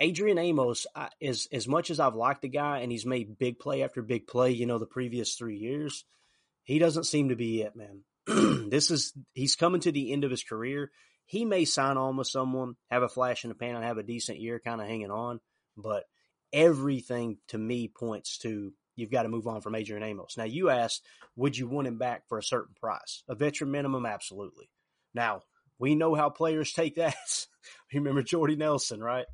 Adrian Amos, I, as as much as I've liked the guy and he's made big play after big play, you know, the previous three years, he doesn't seem to be it, man. <clears throat> this is he's coming to the end of his career. He may sign on with someone, have a flash in the pan, and have a decent year, kind of hanging on. But everything to me points to you've got to move on from Adrian Amos. Now, you asked, would you want him back for a certain price? A veteran minimum, absolutely. Now, we know how players <laughs> take that. Remember Jordy Nelson, right?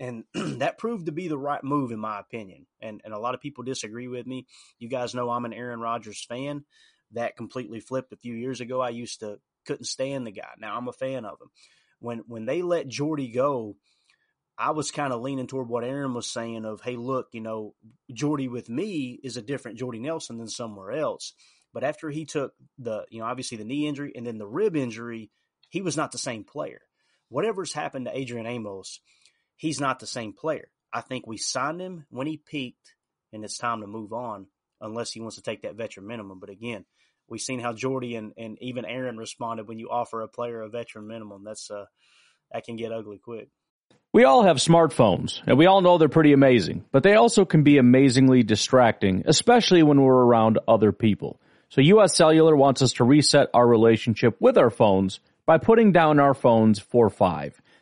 And <clears throat> that proved to be the right move, in my opinion. And and a lot of people disagree with me. You guys know I'm an Aaron Rodgers fan. That completely flipped a few years ago. I used to couldn't stand the guy. Now I'm a fan of him. When when they let Jordy go, I was kind of leaning toward what Aaron was saying of, hey, look, you know, Jordy with me is a different Jordy Nelson than somewhere else. But after he took the, you know, obviously the knee injury and then the rib injury, he was not the same player. Whatever's happened to Adrian Amos, he's not the same player. I think we signed him when he peaked, and it's time to move on unless he wants to take that veteran minimum. But again, we've seen how Jordy and, and even Aaron responded when you offer a player a veteran minimum. That's uh, that can get ugly quick. We all have smartphones, and we all know they're pretty amazing, but they also can be amazingly distracting, especially when we're around other people. So US Cellular wants us to reset our relationship with our phones by putting down our phones for five.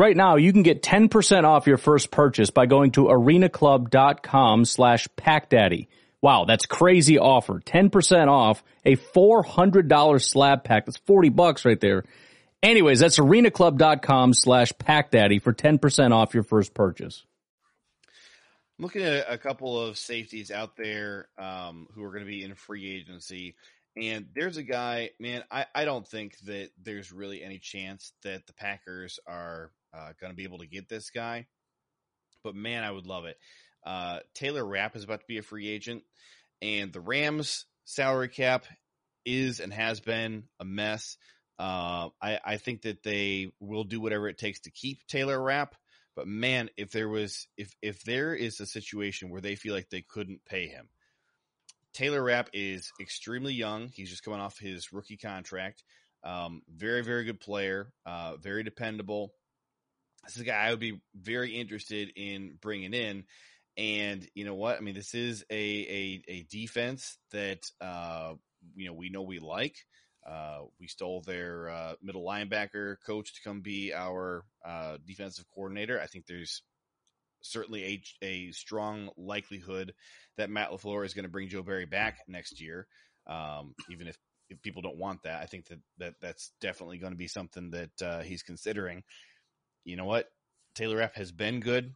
Right now, you can get 10% off your first purchase by going to arenaclub.com slash packdaddy. Wow, that's crazy offer. 10% off a $400 slab pack. That's 40 bucks right there. Anyways, that's arenaclub.com slash packdaddy for 10% off your first purchase. I'm looking at a couple of safeties out there um, who are going to be in free agency. And there's a guy, man, I, I don't think that there's really any chance that the Packers are uh, going to be able to get this guy. But man, I would love it. Uh, Taylor Rapp is about to be a free agent, and the Rams' salary cap is and has been a mess. Uh, I, I think that they will do whatever it takes to keep Taylor Rapp. But man, if there was if if there is a situation where they feel like they couldn't pay him, Taylor Rapp is extremely young. He's just coming off his rookie contract. Um, very, very good player. Uh, very dependable. This is a guy I would be very interested in bringing in. And you know what? I mean, this is a a, a defense that uh, you know we know we like. Uh, we stole their uh, middle linebacker coach to come be our uh, defensive coordinator. I think there's certainly a, a strong likelihood that Matt LaFleur is going to bring Joe Barry back next year. Um, even if, if people don't want that, I think that, that that's definitely going to be something that uh, he's considering. You know what? Taylor Rapp has been good.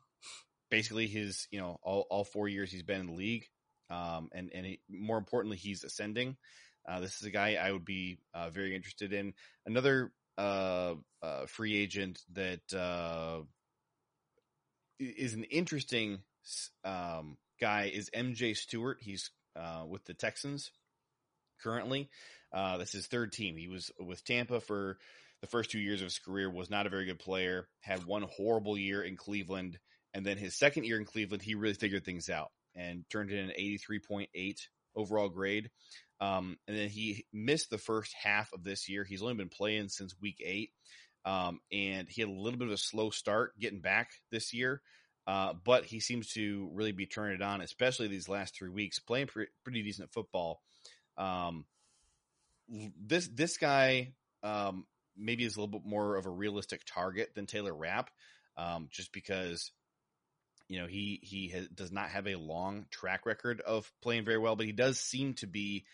Basically, his you know all, all four years he's been in the league, um, and and he, more importantly, he's ascending. Uh, this is a guy I would be uh, very interested in. Another uh, uh free agent that uh, is an interesting um, guy is MJ Stewart. He's uh, with the Texans currently. Uh, that's his third team. He was with Tampa for the first two years of his career. Was not a very good player. Had one horrible year in Cleveland, and then his second year in Cleveland, he really figured things out and turned in an eighty three point eight overall grade. Um, and then he missed the first half of this year. He's only been playing since week eight. Um, and he had a little bit of a slow start getting back this year. Uh, but he seems to really be turning it on, especially these last three weeks, playing pre- pretty decent football. Um, this this guy um, maybe is a little bit more of a realistic target than Taylor Rapp, um, just because you know he he has, does not have a long track record of playing very well, but he does seem to be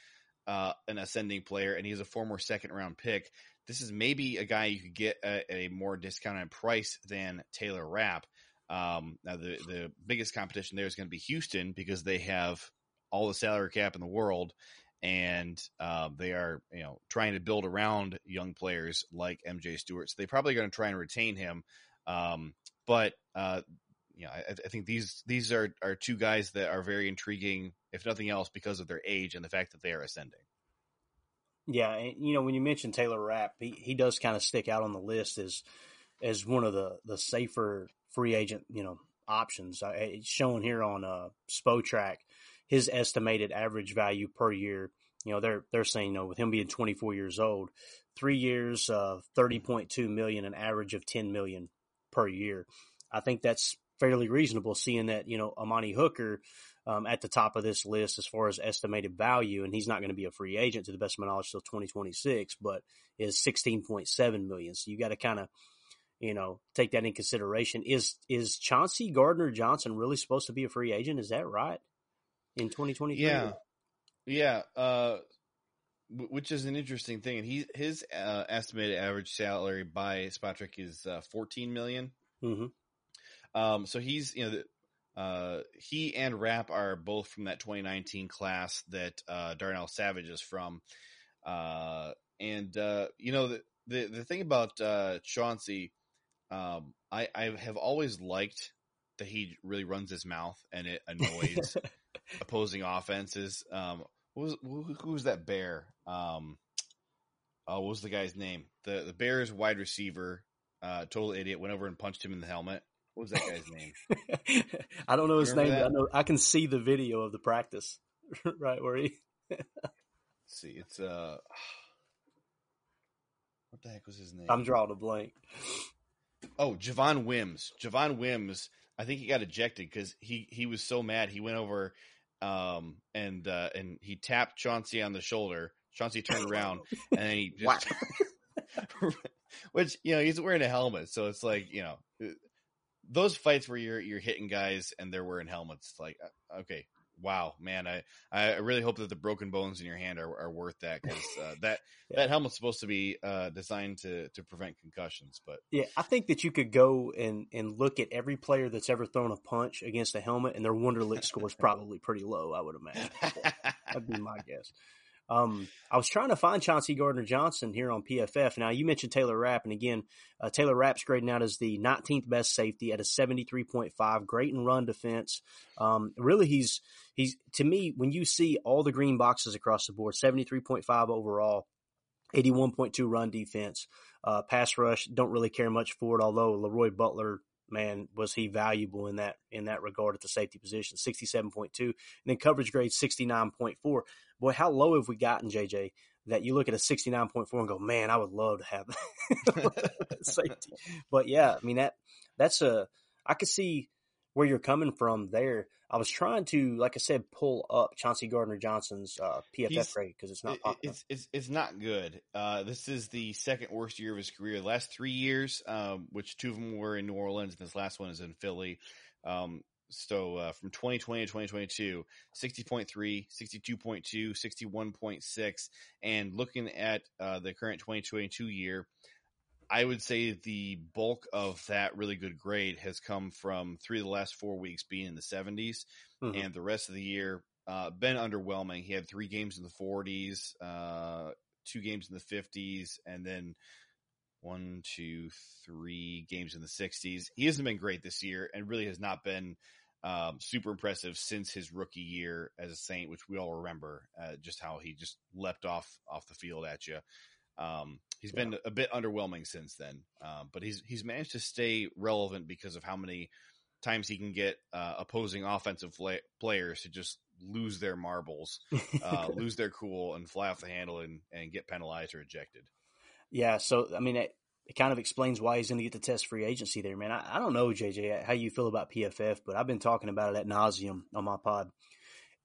uh, an ascending player, and he's a former second round pick this is maybe a guy you could get at a more discounted price than Taylor Rapp. Um, now the the biggest competition there is going to be Houston because they have all the salary cap in the world, and uh, they are you know trying to build around young players like MJ Stewart. So they're probably going to try and retain him. Um, but uh, you know, I, I, think these these are are two guys that are very intriguing, if nothing else, because of their age and the fact that they are ascending. Yeah, and you know when you mention Taylor Rapp, he, he does kind of stick out on the list as as one of the the safer free agent you know options. It's shown here on uh, Spotrac his estimated average value per year. You know they're they're saying you know with him being 24 years old, three years, uh, 30.2 million, an average of 10 million per year. I think that's fairly reasonable, seeing that you know Amani Hooker um, at the top of this list as far as estimated value, and he's not going to be a free agent to the best of my knowledge till 2026, but is 16.7 million. So you got to kind of, you know, take that in consideration. Is is Chauncey Gardner Johnson really supposed to be a free agent? Is that right in 2023? Yeah, yeah. Uh, which is an interesting thing, and he his uh, estimated average salary by Spotrac is uh, 14 million. Mm-hmm. Um, so he's you know uh, he and Rapp are both from that 2019 class that uh, Darnell Savage is from. Uh, and uh, you know the, the the thing about uh, Chauncey, um, I I have always liked that he really runs his mouth and it <laughs> annoys opposing offenses. Um, who was who, was that bear? Um, oh, what was the guy's name? The the Bears wide receiver, uh, total idiot, went over and punched him in the helmet. What was that guy's name? <laughs> I don't know his name. I know I can see the video of the practice, <laughs> right where he. see, it's uh, what the heck was his name? I'm drawing a blank. Oh, Javon Wims. Javon Wims. I think he got ejected because he he was so mad. He went over, um, and uh, and he tapped Chauncey on the shoulder. Chauncey turned around <laughs> and he just. <laughs> which you know he's wearing a helmet, so it's like you know those fights where you're you're hitting guys and they're wearing helmets, like uh, okay, wow, man, I I really hope that the broken bones in your hand are, are worth that because uh, <laughs> that yeah. that helmet's supposed to be uh, designed to to prevent concussions. But yeah, I think that you could go and and look at every player that's ever thrown a punch against a helmet, and their Wonderlic score is <laughs> probably pretty low. I would imagine. That'd be my guess. Um, I was trying to find Chauncey Gardner Johnson here on PFF. Now you mentioned Taylor Rapp, and again, uh, Taylor Rapp's grading out as the 19th best safety at a 73.5, great in run defense. Um, really, he's he's to me when you see all the green boxes across the board, 73.5 overall. 81.2 run defense, uh, pass rush. Don't really care much for it. Although Leroy Butler man, was he valuable in that in that regard at the safety position? Sixty seven point two, and then coverage grade sixty nine point four. Boy, how low have we gotten, JJ? That you look at a sixty nine point four and go, man, I would love to have <laughs> <laughs> safety. But yeah, I mean that that's a I could see where you're coming from there. I was trying to, like I said, pull up Chauncey Gardner Johnson's uh, PFF He's, grade because it's not popular. It's, it's, it's not good. Uh, this is the second worst year of his career. The last three years, um, which two of them were in New Orleans, and this last one is in Philly. Um, so uh, from 2020 to 2022, 60.3, 62.2, 61.6, and looking at uh, the current 2022 year, I would say the bulk of that really good grade has come from three of the last four weeks being in the 70s, mm-hmm. and the rest of the year uh, been underwhelming. He had three games in the 40s, uh, two games in the 50s, and then one, two, three games in the 60s. He hasn't been great this year, and really has not been um, super impressive since his rookie year as a Saint, which we all remember, uh, just how he just leapt off off the field at you. Um, he's yeah. been a bit underwhelming since then, uh, but he's he's managed to stay relevant because of how many times he can get uh, opposing offensive players to just lose their marbles, <laughs> uh, lose their cool, and fly off the handle and, and get penalized or ejected. Yeah, so I mean, it, it kind of explains why he's going to get the test free agency there, man. I, I, don't know, JJ, how you feel about PFF, but I've been talking about it at nauseum on my pod.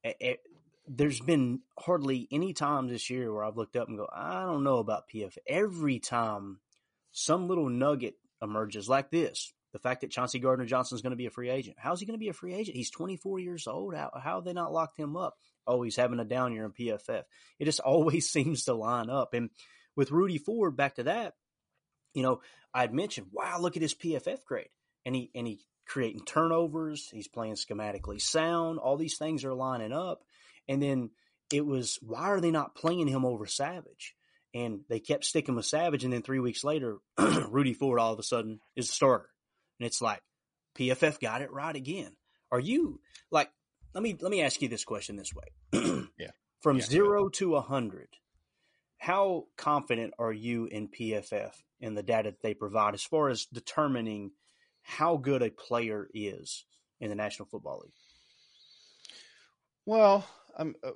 It, it, there's been hardly any time this year where I've looked up and go, I don't know about PF. Every time some little nugget emerges like this, the fact that Chauncey Gardner Johnson is going to be a free agent. How's he going to be a free agent? He's 24 years old. How, how have they not locked him up? Oh, he's having a down year in PFF. It just <laughs> always seems to line up. And with Rudy Ford, back to that, you know, I'd mentioned, wow, look at his PFF grade. And he, and he creating turnovers. He's playing schematically sound. All these things are lining up. And then it was, why are they not playing him over Savage? And they kept sticking with Savage. And then three weeks later, <clears throat> Rudy Ford all of a sudden is the starter. And it's like, PFF got it right again. Are you like, let me, let me ask you this question this way. <clears throat> yeah. From yeah, zero to a hundred, how confident are you in PFF and the data that they provide as far as determining how good a player is in the National Football League? Well, I'm uh, uh,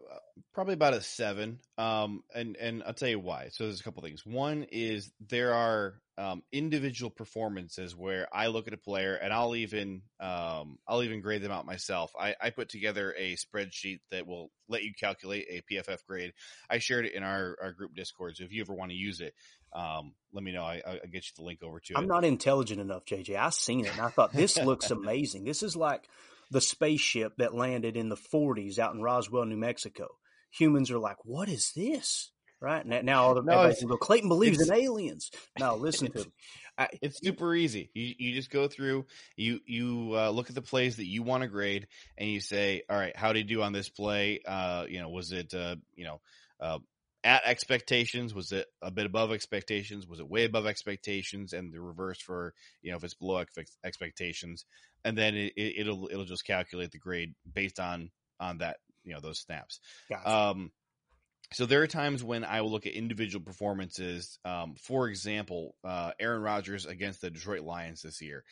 probably about a seven. Um, and and I'll tell you why. So there's a couple things. One is there are um, individual performances where I look at a player and I'll even um, I'll even grade them out myself. I, I put together a spreadsheet that will let you calculate a PFF grade. I shared it in our, our group Discord. So if you ever want to use it, um, let me know. I, will get you the link over to I'm it. I'm not intelligent enough, JJ. I seen it and I thought this looks amazing. This is like the spaceship that landed in the 40s out in Roswell, New Mexico. Humans are like, what is this? Right now, now all the no, go, Clayton believes in aliens. No, <laughs> listen to me. I, it's super easy. You you just go through. You you uh, look at the plays that you want to grade, and you say, all right, how did you do on this play? Uh, you know, was it uh, you know uh, at expectations? Was it a bit above expectations? Was it way above expectations? And the reverse for you know if it's below expectations, and then it, will it'll just calculate the grade based on on that you know those snaps. Gotcha. Um, so there are times when I will look at individual performances. Um, for example, uh, Aaron Rodgers against the Detroit Lions this year.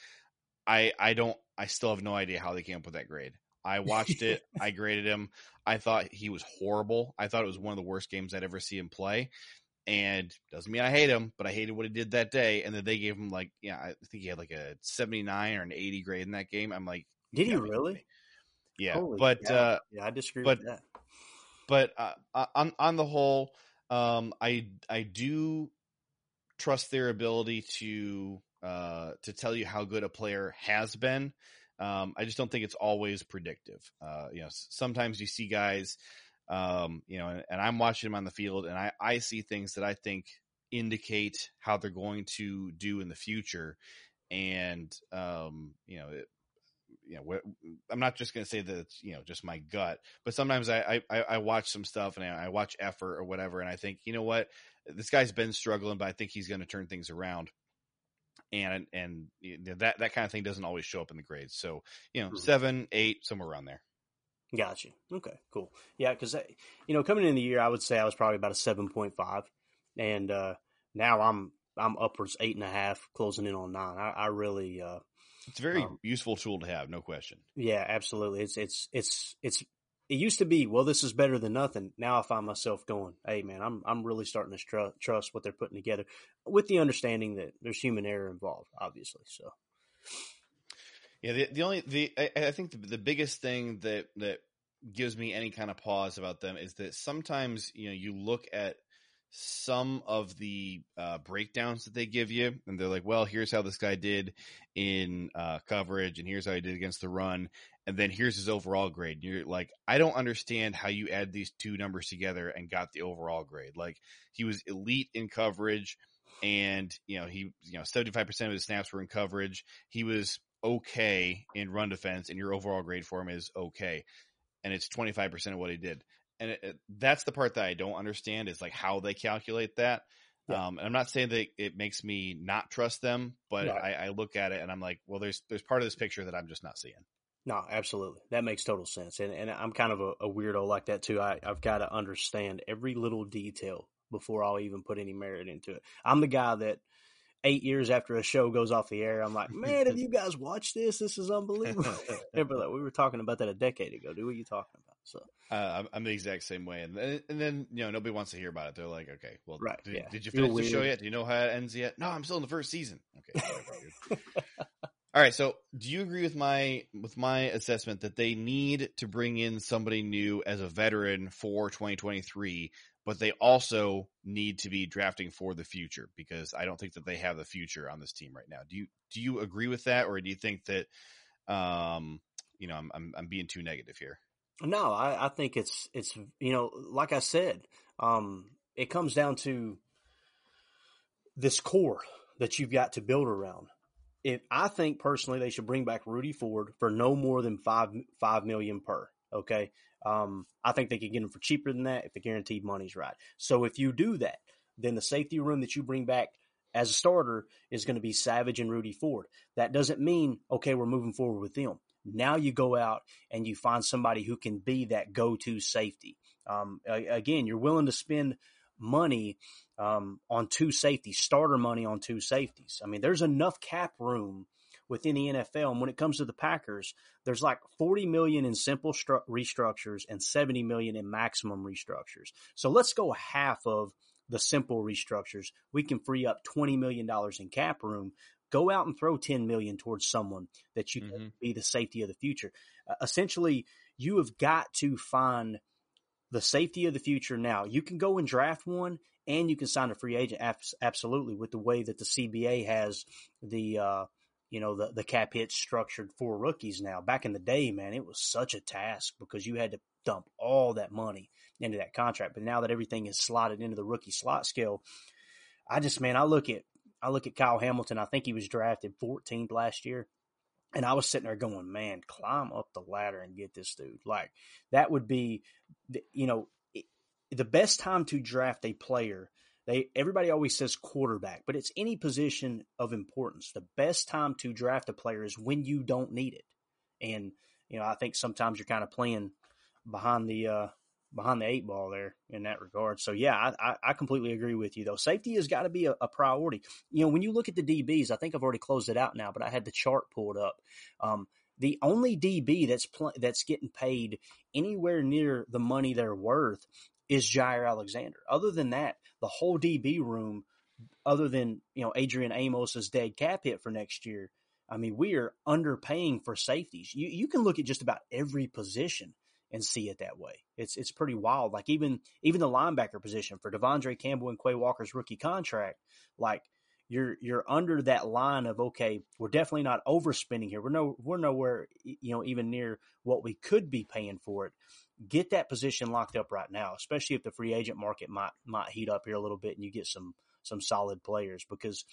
I I don't I still have no idea how they came up with that grade. I watched it. I graded him. I thought he was horrible. I thought it was one of the worst games I'd ever see him play. And doesn't mean I hate him, but I hated what he did that day. And then they gave him like, yeah, I think he had like a 79 or an 80 grade in that game. I'm like, did he really? Yeah. Holy but, uh, yeah, I disagree but, with that. But, uh, uh, on, on the whole, um, I, I do trust their ability to, uh, to tell you how good a player has been. Um, I just don't think it's always predictive. Uh, you know, sometimes you see guys, um, you know, and, and, I'm watching them on the field and I, I see things that I think indicate how they're going to do in the future. And, um, you know, it, you know, I'm not just going to say that it's, you know, just my gut, but sometimes I, I, I watch some stuff and I watch effort or whatever. And I think, you know what, this guy's been struggling, but I think he's going to turn things around and and that that kind of thing doesn't always show up in the grades. So you know, mm-hmm. seven, eight, somewhere around there. Gotcha. Okay, cool. Yeah, because you know, coming in the year, I would say I was probably about a seven point five, and uh, now I'm I'm upwards eight and a half, closing in on nine. I, I really, uh, It's a very um, useful tool to have, no question. Yeah, absolutely. It's it's it's it's it used to be, well, this is better than nothing. Now I find myself going, hey man, I'm I'm really starting to tr- trust what they're putting together, with the understanding that there's human error involved, obviously. So, yeah, the the only the I, I think the, the biggest thing that that gives me any kind of pause about them is that sometimes you know you look at some of the uh, breakdowns that they give you, and they're like, "Well, here's how this guy did in uh, coverage, and here's how he did against the run, and then here's his overall grade." And you're like, "I don't understand how you add these two numbers together and got the overall grade." Like he was elite in coverage, and you know he, you know, seventy five percent of his snaps were in coverage. He was okay in run defense, and your overall grade for him is okay, and it's twenty five percent of what he did and it, it, that's the part that I don't understand is like how they calculate that. Yeah. Um, and I'm not saying that it makes me not trust them, but I, I, look at it and I'm like, well, there's there's part of this picture that I'm just not seeing. No, absolutely, that makes total sense, and and I'm kind of a, a weirdo like that too. I I've got to understand every little detail before I'll even put any merit into it. I'm the guy that eight years after a show goes off the air, I'm like, man, have you guys watched this? This is unbelievable. <laughs> like, we were talking about that a decade ago. Dude, what you talking about? So uh, I'm, the exact same way, and then, and then you know nobody wants to hear about it. They're like, okay, well, right, did, yeah. did you finish the show yet? Do you know how it ends yet? No, I'm still in the first season. Okay. <laughs> All right. So, do you agree with my with my assessment that they need to bring in somebody new as a veteran for 2023, but they also need to be drafting for the future because I don't think that they have the future on this team right now. Do you do you agree with that, or do you think that um you know I'm I'm, I'm being too negative here? No, I, I think it's it's you know, like I said, um, it comes down to this core that you've got to build around. If I think personally they should bring back Rudy Ford for no more than five five million per. Okay. Um, I think they could get him for cheaper than that if the guaranteed money's right. So if you do that, then the safety room that you bring back as a starter is going to be Savage and Rudy Ford. That doesn't mean, okay, we're moving forward with them. Now you go out and you find somebody who can be that go-to safety. Um, again, you're willing to spend money um, on two safeties, starter money on two safeties. I mean, there's enough cap room within the NFL. And when it comes to the Packers, there's like 40 million in simple stru- restructures and 70 million in maximum restructures. So let's go half of the simple restructures. We can free up $20 million in cap room go out and throw 10 million towards someone that you mm-hmm. can be the safety of the future. Uh, essentially, you have got to find the safety of the future now. You can go and draft one and you can sign a free agent. Absolutely. With the way that the CBA has the, uh, you know, the, the cap hit structured for rookies now. Back in the day, man, it was such a task because you had to dump all that money into that contract. But now that everything is slotted into the rookie slot scale, I just, man, I look at I look at Kyle Hamilton. I think he was drafted 14th last year. And I was sitting there going, man, climb up the ladder and get this dude. Like that would be, the, you know, the best time to draft a player. They everybody always says quarterback, but it's any position of importance. The best time to draft a player is when you don't need it. And you know, I think sometimes you're kind of playing behind the uh, behind the eight ball there in that regard. So yeah, I, I completely agree with you though. Safety has got to be a, a, priority. You know, when you look at the DBs, I think I've already closed it out now, but I had the chart pulled up. Um, the only DB that's pl- that's getting paid anywhere near the money they're worth is Jaire Alexander. Other than that, the whole DB room, other than you know Adrian Amos's dead cap hit for next year, I mean we are underpaying for safeties. You you can look at just about every position and see it that way. It's it's pretty wild. Like even even the linebacker position for De'Vondre Campbell and Quay Walker's rookie contract, like you're you're under that line of okay, we're definitely not overspending here. We're no we're nowhere you know even near what we could be paying for it. Get that position locked up right now, especially if the free agent market might might heat up here a little bit and you get some some solid players because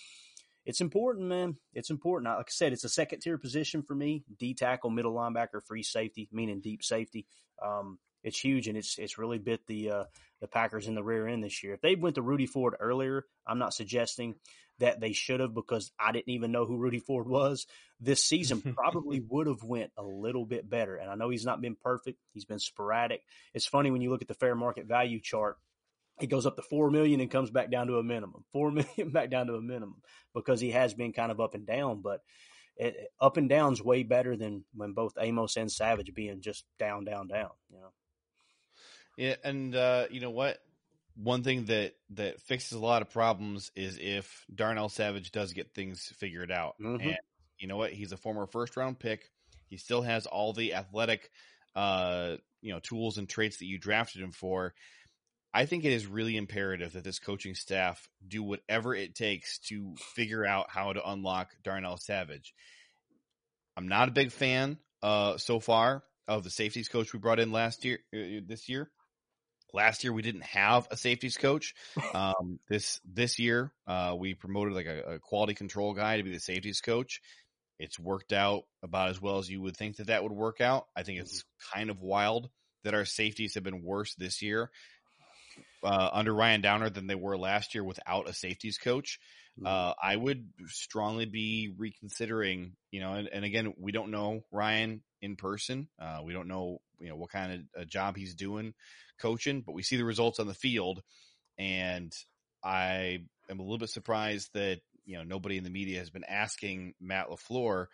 it's important, man. It's important. Like I said, it's a second tier position for me. D tackle, middle linebacker, free safety, meaning deep safety. Um, it's huge, and it's it's really bit the uh, the Packers in the rear end this year. If they went to Rudy Ford earlier, I'm not suggesting that they should have because I didn't even know who Rudy Ford was. This season <laughs> probably would have went a little bit better. And I know he's not been perfect; he's been sporadic. It's funny when you look at the fair market value chart he goes up to four million and comes back down to a minimum. <laughs> Four million back down to a minimum because he has been kind of up and down. But it, up and down's way better than when both Amos and Savage being just down, down, down. You know. Yeah, and uh, you know what? One thing that that fixes a lot of problems is if Darnell Savage does get things figured out. Mm-hmm. And you know what? He's a former first round pick. He still has all the athletic, uh, you know, tools and traits that you drafted him for. I think it is really imperative that this coaching staff do whatever it takes to figure out how to unlock Darnell Savage. I'm not a big fan uh, so far of the safeties coach we brought in last year, uh, this year. Last year we didn't have a safeties coach. <laughs> Um, this this year uh, we promoted like a, a quality control guy to be the safeties coach. It's worked out about as well as you would think that that would work out. I think it's kind of wild that our safeties have been worse this year uh, under Ryan Downard than they were last year without a safeties coach. Uh, I would strongly be reconsidering, you know, and, and again, we don't know Ryan in person. Uh, we don't know, you know, what kind of uh, job he's doing coaching, but we see the results on the field. And I am a little bit surprised that, you know, nobody in the media has been asking Matt LaFleur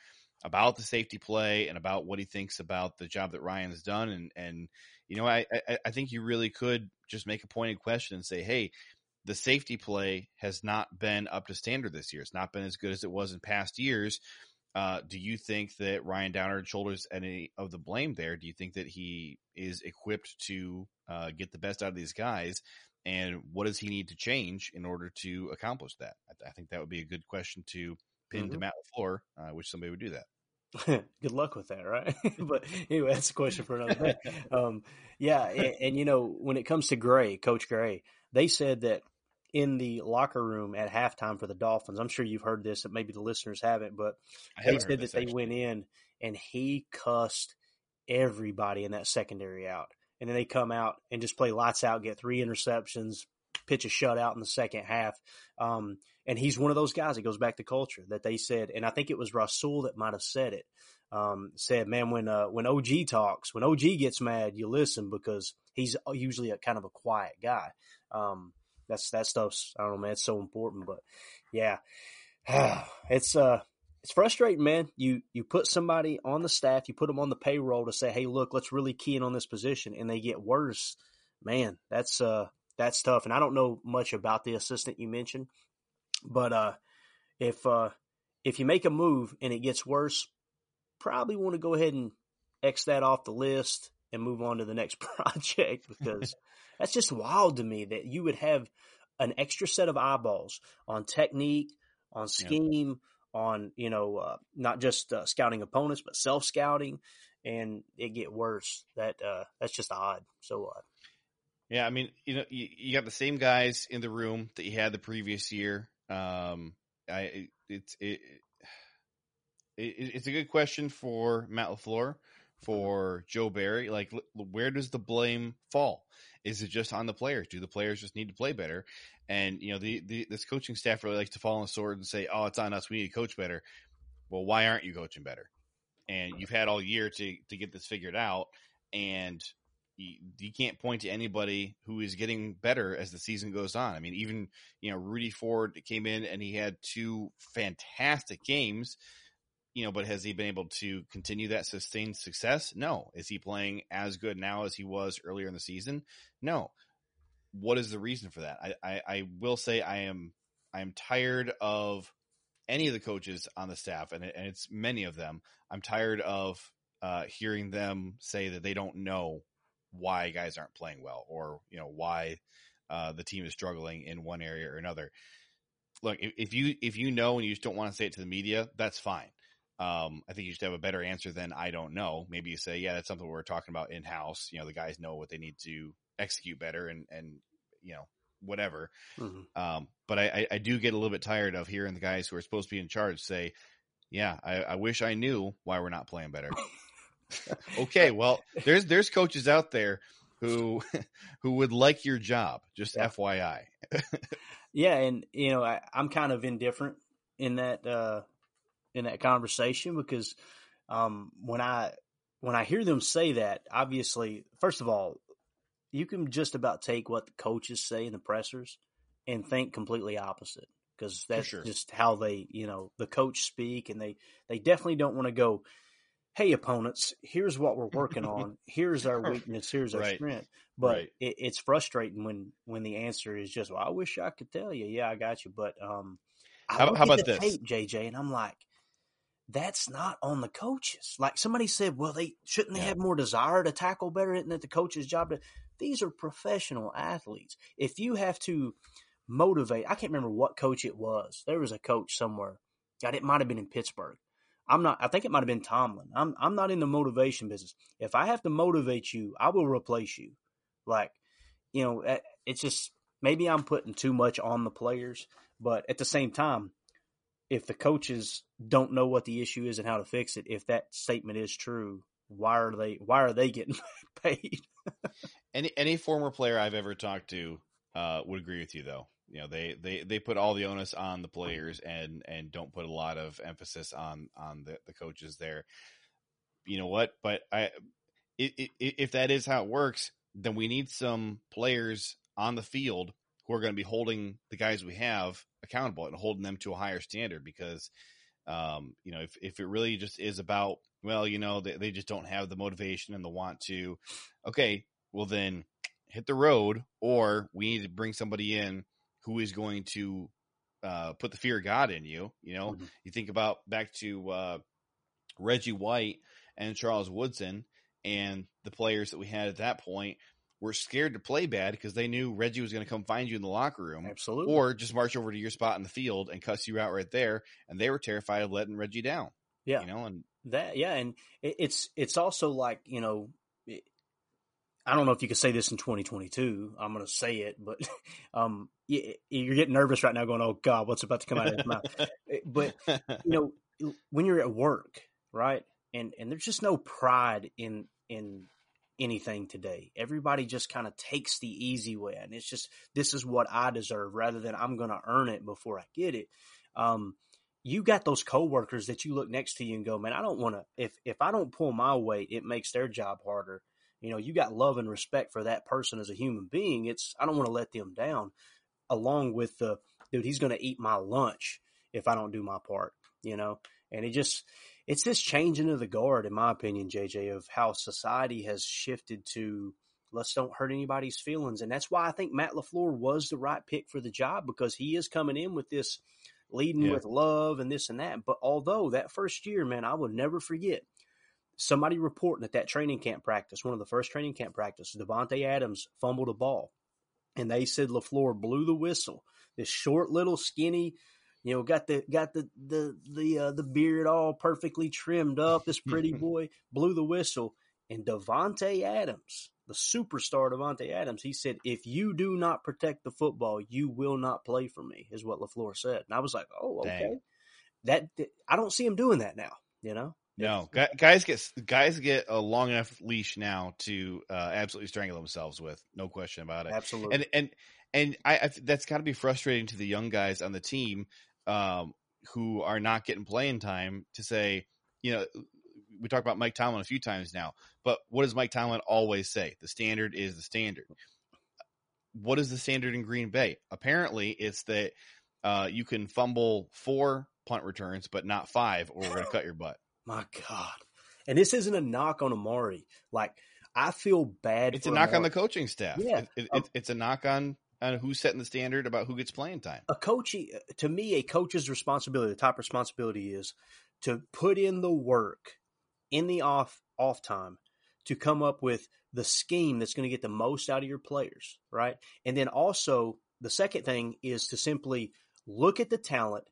about the safety play and about what he thinks about the job that Ryan's done. And, and, you know, I, I, I think you really could just make a pointed question and say, Hey, the safety play has not been up to standard this year. It's not been as good as it was in past years. Uh, do you think that Ryan Downard shoulders any of the blame there? Do you think that he is equipped to uh, get the best out of these guys? And what does he need to change in order to accomplish that? I, th- I think that would be a good question to pin Mm-hmm. to Matt LaFleur. I wish somebody would do that. <laughs> Good luck with that, right? <laughs> but anyway, that's a question for another day. <laughs> Um, yeah, and, and, you know, when it comes to Gray, Coach Gray, they said that in the locker room at halftime for the Dolphins, I'm sure you've heard this, that maybe the listeners haven't, but they said that they actually. went in and he cussed everybody in that secondary out. And then they come out and just play lights out, get three interceptions, pitch a shutout in the second half. Um, and he's one of those guys that goes back to culture that they said, and I think it was Rasul that might have said it. Um, said, man, when, uh, when OG talks, when OG gets mad, you listen because he's usually a kind of a quiet guy. Um, that's, that stuff's, I don't know, man, it's so important, but yeah, <sighs> it's, uh, it's frustrating, man. You, you put somebody on the staff, you put them on the payroll to say, Hey, look, let's really key in on this position and they get worse. Man, that's, uh, that's tough. And I don't know much about the assistant you mentioned, but, uh, if, uh, if you make a move and it gets worse, probably want to go ahead and X that off the list and move on to the next <laughs> project because <laughs> that's just wild to me that you would have an extra set of eyeballs on technique, on scheme, yeah. on, you know, uh, not just uh, scouting opponents, but self scouting and it get worse. That, uh, that's just odd. So odd. Yeah. I mean, you know, you, you got the same guys in the room that you had the previous year. Um, I, it's, it, it's a good question for Matt LaFleur, for Joe Barry. Like, where does the blame fall? Is it just on the players? Do the players just need to play better? And, you know, the, the this coaching staff really likes to fall on the sword and say, oh, it's on us. We need to coach better. Well, why aren't you coaching better? And you've had all year to, to get this figured out. And you, you can't point to anybody who is getting better as the season goes on. I mean, even, you know, Rudy Ford came in and he had two fantastic games you know, but has he been able to continue that sustained success? No. Is he playing as good now as he was earlier in the season? No. What is the reason for that? I, I, I will say I am I am tired of any of the coaches on the staff, and, and it's many of them. I'm tired of uh, hearing them say that they don't know why guys aren't playing well, or you know why uh, the team is struggling in one area or another. Look, if, if you if you know and you just don't want to say it to the media, that's fine. Um, I think you should have a better answer than I don't know. Maybe you say, yeah, that's something we're talking about in house. You know, the guys know what they need to execute better and, and, you know, whatever. Mm-hmm. Um, but I, I do get a little bit tired of hearing the guys who are supposed to be in charge say, yeah, I, I wish I knew why we're not playing better. Okay. Well, there's, there's coaches out there who, <laughs> who would like your job. Just yeah. FYI. yeah. And, you know, I, I'm kind of indifferent in that, uh, in that conversation because um, when I when I hear them say that, obviously, first of all, you can just about take what the coaches say in the pressers and think completely opposite because that's sure. just how they, you know, the coach speak, and they they definitely don't want to go, "Hey, opponents, here's what we're working on. <laughs> Here's our weakness. Here's our Right. strength." But Right. it, it's frustrating when when the answer is just, "Well, I wish I could tell you. Yeah, I got you, but um, I How- how about the this? tape, JJ, and I'm like." That's not on the coaches. Like somebody said, well, they shouldn't they Yeah. have more desire to tackle better? Isn't it the coach's job to? These are professional athletes. If you have to motivate, I can't remember what coach it was. There was a coach somewhere. God, it might have been in Pittsburgh. I'm not. I think it might have been Tomlin. I'm. I'm not in the motivation business. If I have to motivate you, I will replace you. Like, you know, eh, it's just maybe I'm putting too much on the players, but at the same time, if the coaches don't know what the issue is and how to fix it, if that statement is true, why are they? Why are they getting <laughs> paid? Any any former player I've ever talked to uh, would agree with you, though. You know, they, they, they put all the onus on the players and, and don't put a lot of emphasis on on the, the coaches there. You know what? But I, i i if that is how it works, then we need some players on the field who are going to be holding the guys we have accountable and holding them to a higher standard. Because, um, you know, if if it really just is about well, you know, they, they just don't have the motivation and the want to, okay, well then hit the road, or we need to bring somebody in who is going to uh, put the fear of God in you. You know, Mhm. you think about back to uh, Reggie White and Charles Woodson and the players that we had at that point were scared to play bad because they knew Reggie was going to come find you in the locker room Absolutely. or just march over to your spot in the field and cuss you out right there. And they were terrified of letting Reggie down. yeah. You know, and That yeah, and it, it's it's also like you know, I don't know if you could say this in 2022. I'm going to say it, but <laughs> um, you, you're getting nervous right now, going, "Oh God, what's about to come out of his mouth?" <laughs> Eh, But you know, when you're at work, right, and and there's just no pride in in anything today. Everybody just kind of takes the easy way, and it's just this is what I deserve, rather than I'm going to earn it before I get it. Um, you got those coworkers that you look next to you and go, man, I don't want to. If if I don't pull my weight, it makes their job harder. You know, you got love and respect for that person as a human being. It's I don't want to let them down. Along with the dude, he's going to eat my lunch if I don't do my part. You know, and it just it's this changing of the guard, in my opinion, JJ, of how society has shifted to let's don't hurt anybody's feelings, and that's why I think Matt LaFleur was the right pick for the job because he is coming in with this leading Yeah. with love and this and that. But although that first year, man, I will never forget somebody reporting at that training camp practice, one of the first training camp practice, Davante Adams fumbled a ball. And they said LaFleur blew the whistle. This short little skinny, you know, got the got the the the uh, the beard all perfectly trimmed up. This pretty <laughs> boy blew the whistle. And Davante Adams, the superstar Davante Adams, he said, "If you do not protect the football, you will not play for me." Is what LaFleur said. And I was like, "Oh, okay." Dang. That I don't see him doing that now. You know, No, gu- guys get guys get a long enough leash now to uh, absolutely strangle themselves with, no question about it. absolutely. And and and I, I that's got to be frustrating to the young guys on the team um, who are not getting playing time to say, you know, we talked about Mike Tomlin a few times now, but what does Mike Tomlin always say? The standard is the standard. What is the standard in Green Bay? Apparently, it's that uh, you can fumble four punt returns, but not five, or we're going <laughs> to cut your butt. My God. And this isn't a knock on Amari. Like, I feel bad. It's a knock on the coaching staff. Yeah. It- it- Um, it- it's a knock on, on who's setting the standard about who gets playing time. A coach, to me, a coach's responsibility, the top responsibility is to put in the work in the off off time to come up with the scheme that's going to get the most out of your players, right? And then also the second thing is to simply look at the talent,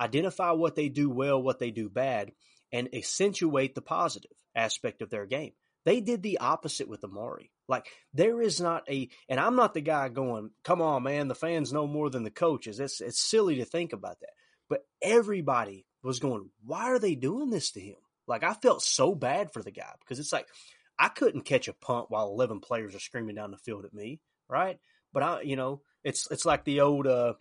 identify what they do well, what they do bad, and accentuate the positive aspect of their game. They did the opposite with Amari. Like there is not a, and I'm not the guy going, "Come on, man, the fans know more than the coaches." It's it's silly to think about that, but everybody was going, "Why are they doing this to him?" Like I felt so bad for the guy because it's like I couldn't catch a punt while 11 players are screaming down the field at me, right? But I, you know, it's it's like the old. uh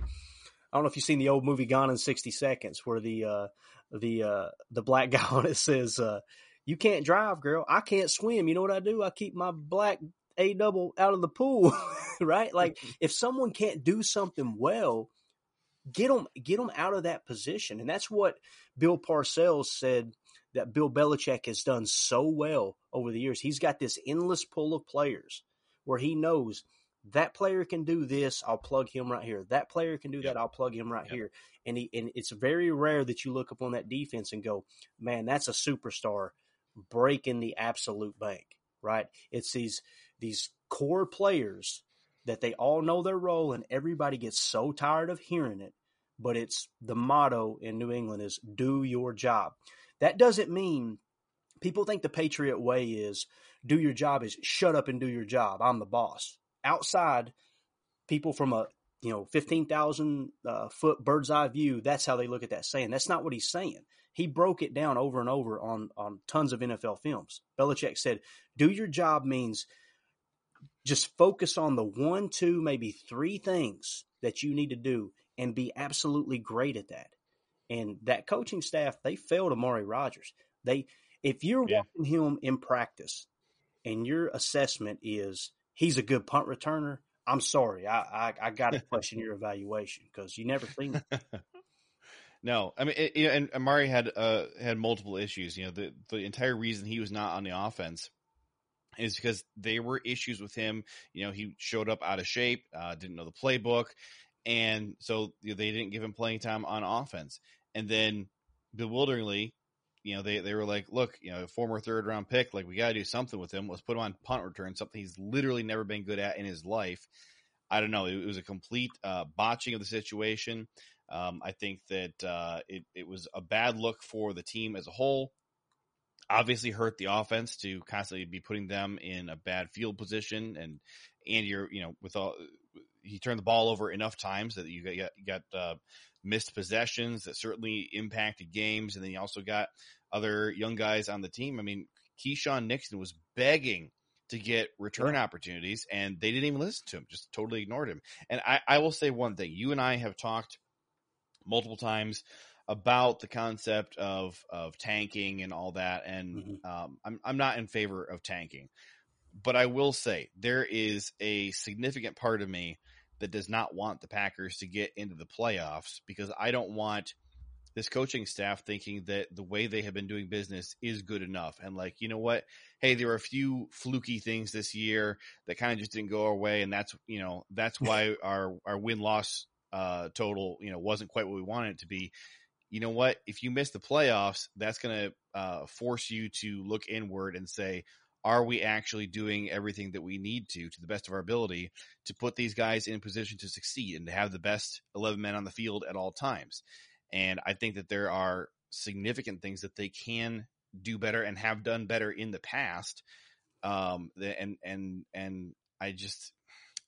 I don't know if you've seen the old movie Gone in 60 Seconds, where the uh, the uh, the black <laughs> guy on it says, uh, "You can't drive, girl. I can't swim. You know what I do? I keep my black a double out of the pool, <laughs> right? Like if someone can't do something well, Get them, get them out of that position, and that's what Bill Parcells said that Bill Belichick has done so well over the years. He's got this endless pool of players where he knows that player can do this, I'll plug him right here. That player can do yep. that, I'll plug him right yep. here. And he and it's very rare that you look up on that defense and go, man, that's a superstar breaking the absolute bank, right? It's these these core players that they all know their role and everybody gets so tired of hearing it. But it's the motto in New England is do your job. That doesn't mean people think the Patriot way is do your job is shut up and do your job. I'm the boss. Outside, people from a you know 15,000 uh, foot bird's eye view, that's how they look at that saying. That's not what he's saying. He broke it down over and over on on tons of NFL films. Belichick said, "Do your job means just focus on the one, two, maybe three things that you need to do and be absolutely great at that. And that coaching staff, they failed Amari Rodgers They, if you're yeah. watching him in practice and your assessment is he's a good punt returner, I'm sorry, I I, I got to <laughs> question your evaluation because you never seen it. <laughs> No, I mean, it, and Amari had uh, had multiple issues. You know, the the entire reason he was not on the offense is because there were issues with him. You know, he showed up out of shape, uh, didn't know the playbook, and so you know, they didn't give him playing time on offense. And then, bewilderingly, you know, they they were like, "Look, you know, former third round pick, like we got to do something with him. Let's put him on punt return, something he's literally never been good at in his life." I don't know. It, it was a complete uh, botching of the situation. Um, I think that uh, it it was a bad look for the team as a whole obviously hurt the offense to constantly be putting them in a bad field position and and you're you know with all he turned the ball over enough times that you got you got uh, missed possessions that certainly impacted games and then you also got other young guys on the team. I mean, Keisean Nixon was begging to get return opportunities and they didn't even listen to him, just totally ignored him. And I, I will say one thing. You and I have talked multiple times about the concept of of tanking and all that, and mm-hmm. um, I'm I'm not in favor of tanking, but I will say there is a significant part of me that does not want the Packers to get into the playoffs because I don't want this coaching staff thinking that the way they have been doing business is good enough. And like, you know what? Hey, there are a few fluky things this year that kind of just didn't go our way. And that's, you know, that's why our, our win loss, uh, total, you know, wasn't quite what we wanted it to be you know what? If you miss the playoffs, that's going to uh, force you to look inward and say, are we actually doing everything that we need to, to the best of our ability, to put these guys in position to succeed and to have the best 11 men on the field at all times? And I think that there are significant things that they can do better and have done better in the past. Um, and, and, and I just,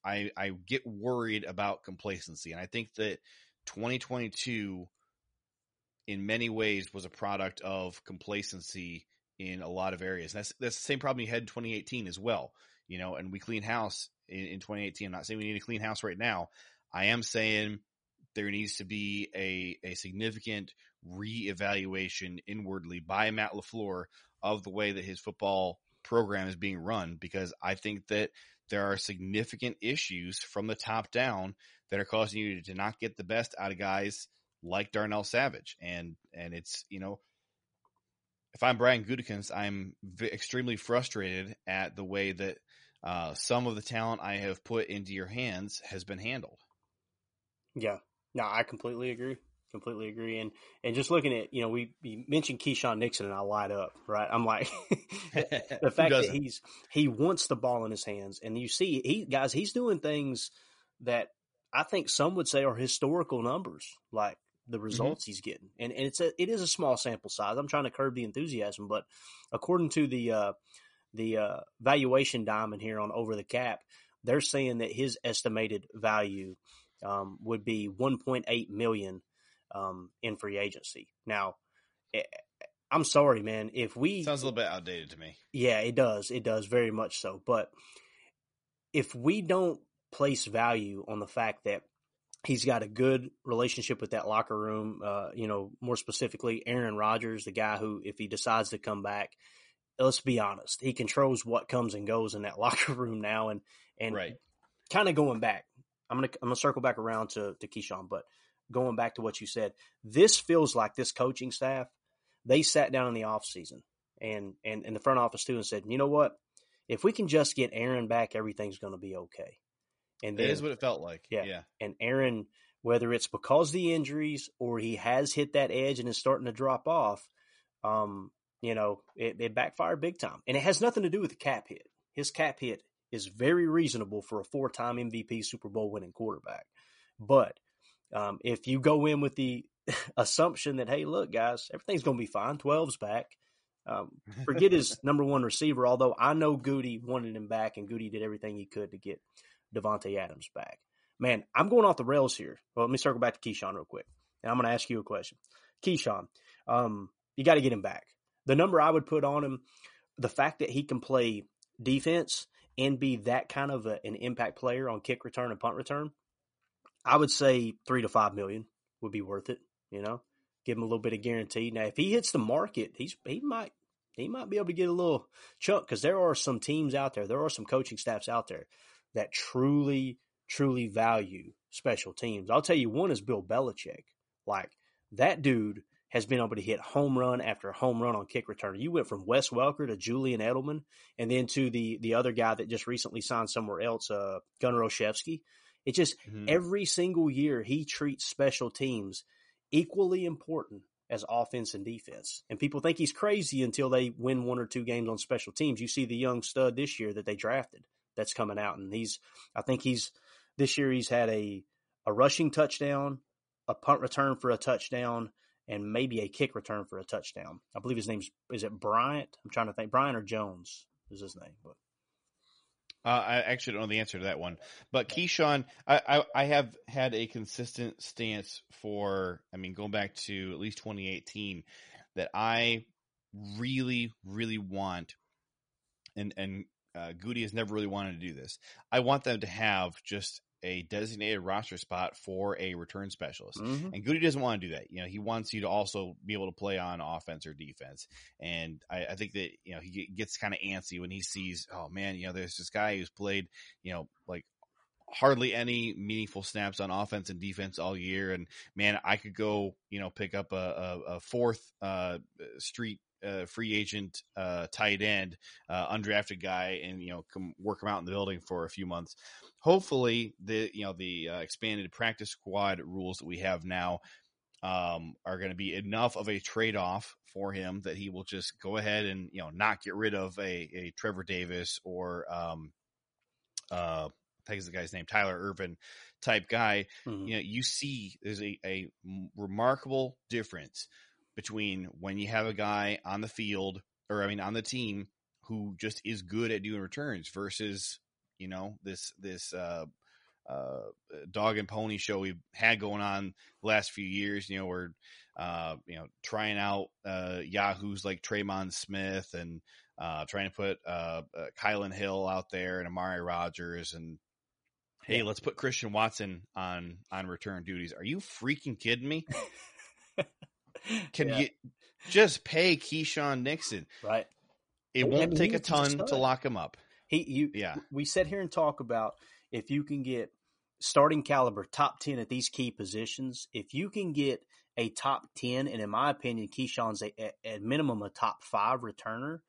I, I get worried about complacency. And I think that 2022 in many ways was a product of complacency in a lot of areas. That's that's the same problem you had in 2018 as well. You know, and we clean house in, in 2018. I'm not saying we need to clean house right now. I am saying there needs to be a a significant reevaluation inwardly by Matt LaFleur of the way that his football program is being run because I think that there are significant issues from the top down that are causing you to not get the best out of guys like Darnell Savage. And, and it's, you know, if I'm Brian Gutekunst, I'm v- extremely frustrated at the way that uh, some of the talent I have put into your hands has been handled. Yeah, no, I completely agree. Completely agree. And and just looking at you know we, we mentioned Keisean Nixon and I light up right. I'm like <laughs> the <laughs> fact that he's he wants the ball in his hands and you see he guys he's doing things that I think some would say are historical numbers like the mm-hmm. results mm-hmm. he's getting. And, and it's a, it is a small sample size. I'm trying to curb the enthusiasm, but according to the, uh, the, uh, valuation diamond here on over the cap, they're saying that his estimated value, um, would be 1.8 million, um, in free agency. Now, eh, I'm sorry, man. If we sounds a little bit outdated to me. Yeah, it does. It does very much so. But if we don't place value on the fact that He's got a good relationship with that locker room. Uh, you know, more specifically, Aaron Rodgers, the guy who, if he decides to come back, let's be honest, he controls what comes and goes in that <laughs> locker room now. And, and right. kind of going back, I'm going to, I'm to circle back around to, to Keisean, but going back to what you said, this feels like this coaching staff, they sat down in the off season and, and in the front office too and said, you know what? If we can just get Aaron back, everything's going to be okay. And then, it is what it felt like. Yeah. yeah. And Aaron, whether it's because the injuries or he has hit that edge and is starting to drop off, um, you know, it, it backfired big time. And it has nothing to do with the cap hit. His cap hit is very reasonable for a four time MVP Super Bowl winning quarterback. But um, if you go in with the <laughs> assumption that, hey, look, guys, everything's going to be fine, 12's back. Um, forget his <laughs> number one receiver, although I know Gutey wanted him back and Gutey did everything he could to get Davante Adams back. Man, I'm going off the rails here. Well, let me circle back to Keisean real quick. And I'm going to ask you a question. Keisean, um, you got to get him back. The number I would put on him, the fact that he can play defense and be that kind of a, an impact player on kick return and punt return, I would say three to five million would be worth it. You know, give him a little bit of guarantee. Now, if he hits the market, he's he might he might be able to get a little chunk because there are some teams out there, there are some coaching staffs out there that truly truly value special teams. I'll tell you, one is Bill Belichick. Like that dude has been able to hit home run after home run on kick return. You went from Wes Welker to Julian Edelman, and then to the the other guy that just recently signed somewhere else, uh, Gunnar Olszewski. It just mm-hmm. every single year he treats special teams equally important as offense and defense. And people think he's crazy until they win one or two games on special teams. You see the young stud this year that they drafted that's coming out, and he's I think he's this year he's had a a rushing touchdown, a punt return for a touchdown, and maybe a kick return for a touchdown. I believe his name's is it Bryant? I'm trying to think. Bryant or Jones is his name, but. Uh, I actually don't know the answer to that one, but Keisean, I, I, I have had a consistent stance for, I mean, going back to at least 2018, that I really, really want, and and uh, Gutey has never really wanted to do this. I want them to have just a designated roster spot for a return specialist. Mm-hmm. And Gutey doesn't want to do that. You know, he wants you to also be able to play on offense or defense. And I, I think that, you know, he gets kind of antsy when he sees, oh man, you know, there's this guy who's played, you know, like hardly any meaningful snaps on offense and defense all year. And man, I could go, you know, pick up a, a, a fourth, uh, street uh, free agent uh, tight end, uh, undrafted guy, and you know, come work him out in the building for a few months. Hopefully, the you know the uh, expanded practice squad rules that we have now um, are going to be enough of a trade off for him that he will just go ahead and you know not get rid of a, a Trevor Davis or um, uh, I think the guy's name Tyler Ervin type guy. Mm-hmm. You know, you see there's a, a remarkable difference between when you have a guy on the field or I mean on the team who just is good at doing returns versus you know this this uh, uh, dog and pony show we've had going on the last few years. You know, we're uh, you know trying out uh, Yahoos like Tremon Smith and uh, trying to put uh, uh, Kylin Hill out there and Amari Rodgers and hey, let's put Christian Watson on on return duties. Are you freaking kidding me? <laughs> Can yeah. you just pay Keisean Nixon? Right. It won't take a ton to lock him up. He, you, yeah. We sit here and talk about if you can get starting caliber top 10 at these key positions, if you can get a top 10, and in my opinion, Keisean's a, a, at minimum a top five returner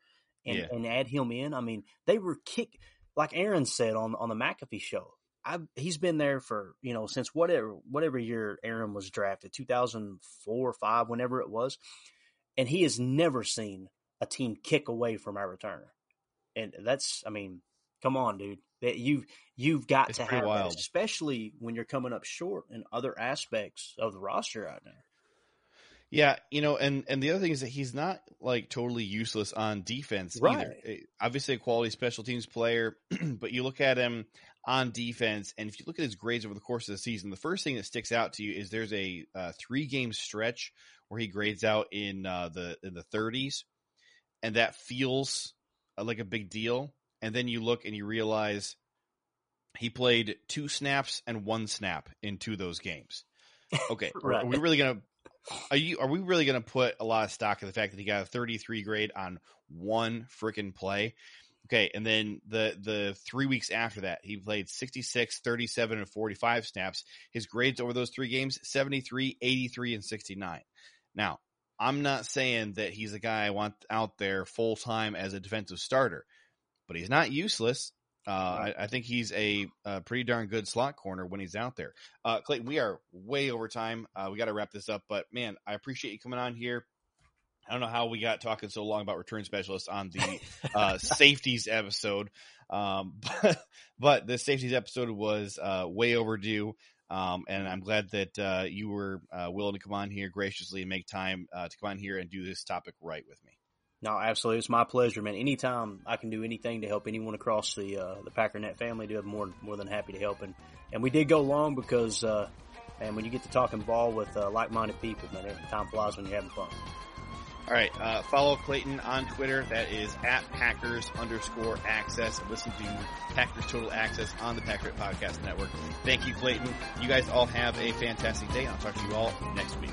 and, yeah. and add him in. I mean, they were kick, like Aaron said on, on the McAfee show, I he's been there for you know since whatever whatever year Aaron was drafted, two thousand four or five, whenever it was, and he has never seen a team kick away from our returner, and that's I mean, come on, dude, that you you've got it's to have wild. that, especially when you're coming up short in other aspects of the roster right now. Yeah, you know, and and the other thing is that he's not like totally useless on defense right. either. Obviously, a quality special teams player, <clears throat> but you look at him on defense, and if you look at his grades over the course of the season, the first thing that sticks out to you is there's a uh, three game stretch where he grades out in uh, the in the 30s, and that feels uh, like a big deal. And then you look and you realize he played two snaps and one snap in two of those games. Okay, <laughs> right. are we really gonna are you are we really going to put a lot of stock in the fact that he got a 33 grade on one freaking play? Okay, and then the the three weeks after that, he played 66, 37, and 45 snaps. His grades over those three games 73, 83, and 69. Now, I'm not saying that he's a guy I want out there full time as a defensive starter, but he's not useless. Uh, I, I, think he's a, a, pretty darn good slot corner when he's out there. Uh, Clayton, we are way over time. Uh, we got to wrap this up, but man, I appreciate you coming on here. I don't know how we got talking so long about return specialists on the <laughs> uh, safeties episode, um, <laughs> but, but the safeties episode was uh, way overdue. Um, and I'm glad that uh, you were uh, willing to come on here graciously and make time uh, to come on here and do this topic right with me. No, absolutely, it's my pleasure, man. Anytime I can do anything to help anyone across the uh, the Packernet family, do it more more than happy to help. And and we did go long because, uh, and when you get to talking ball with uh, like minded people, man, time flies when you're having fun. All right. Uh, follow Clayton on Twitter. That is at Packers underscore access. Listen to Packers Total Access on the Packer Podcast Network. Thank you, Clayton. You guys all have a fantastic day. I'll talk to you all next week.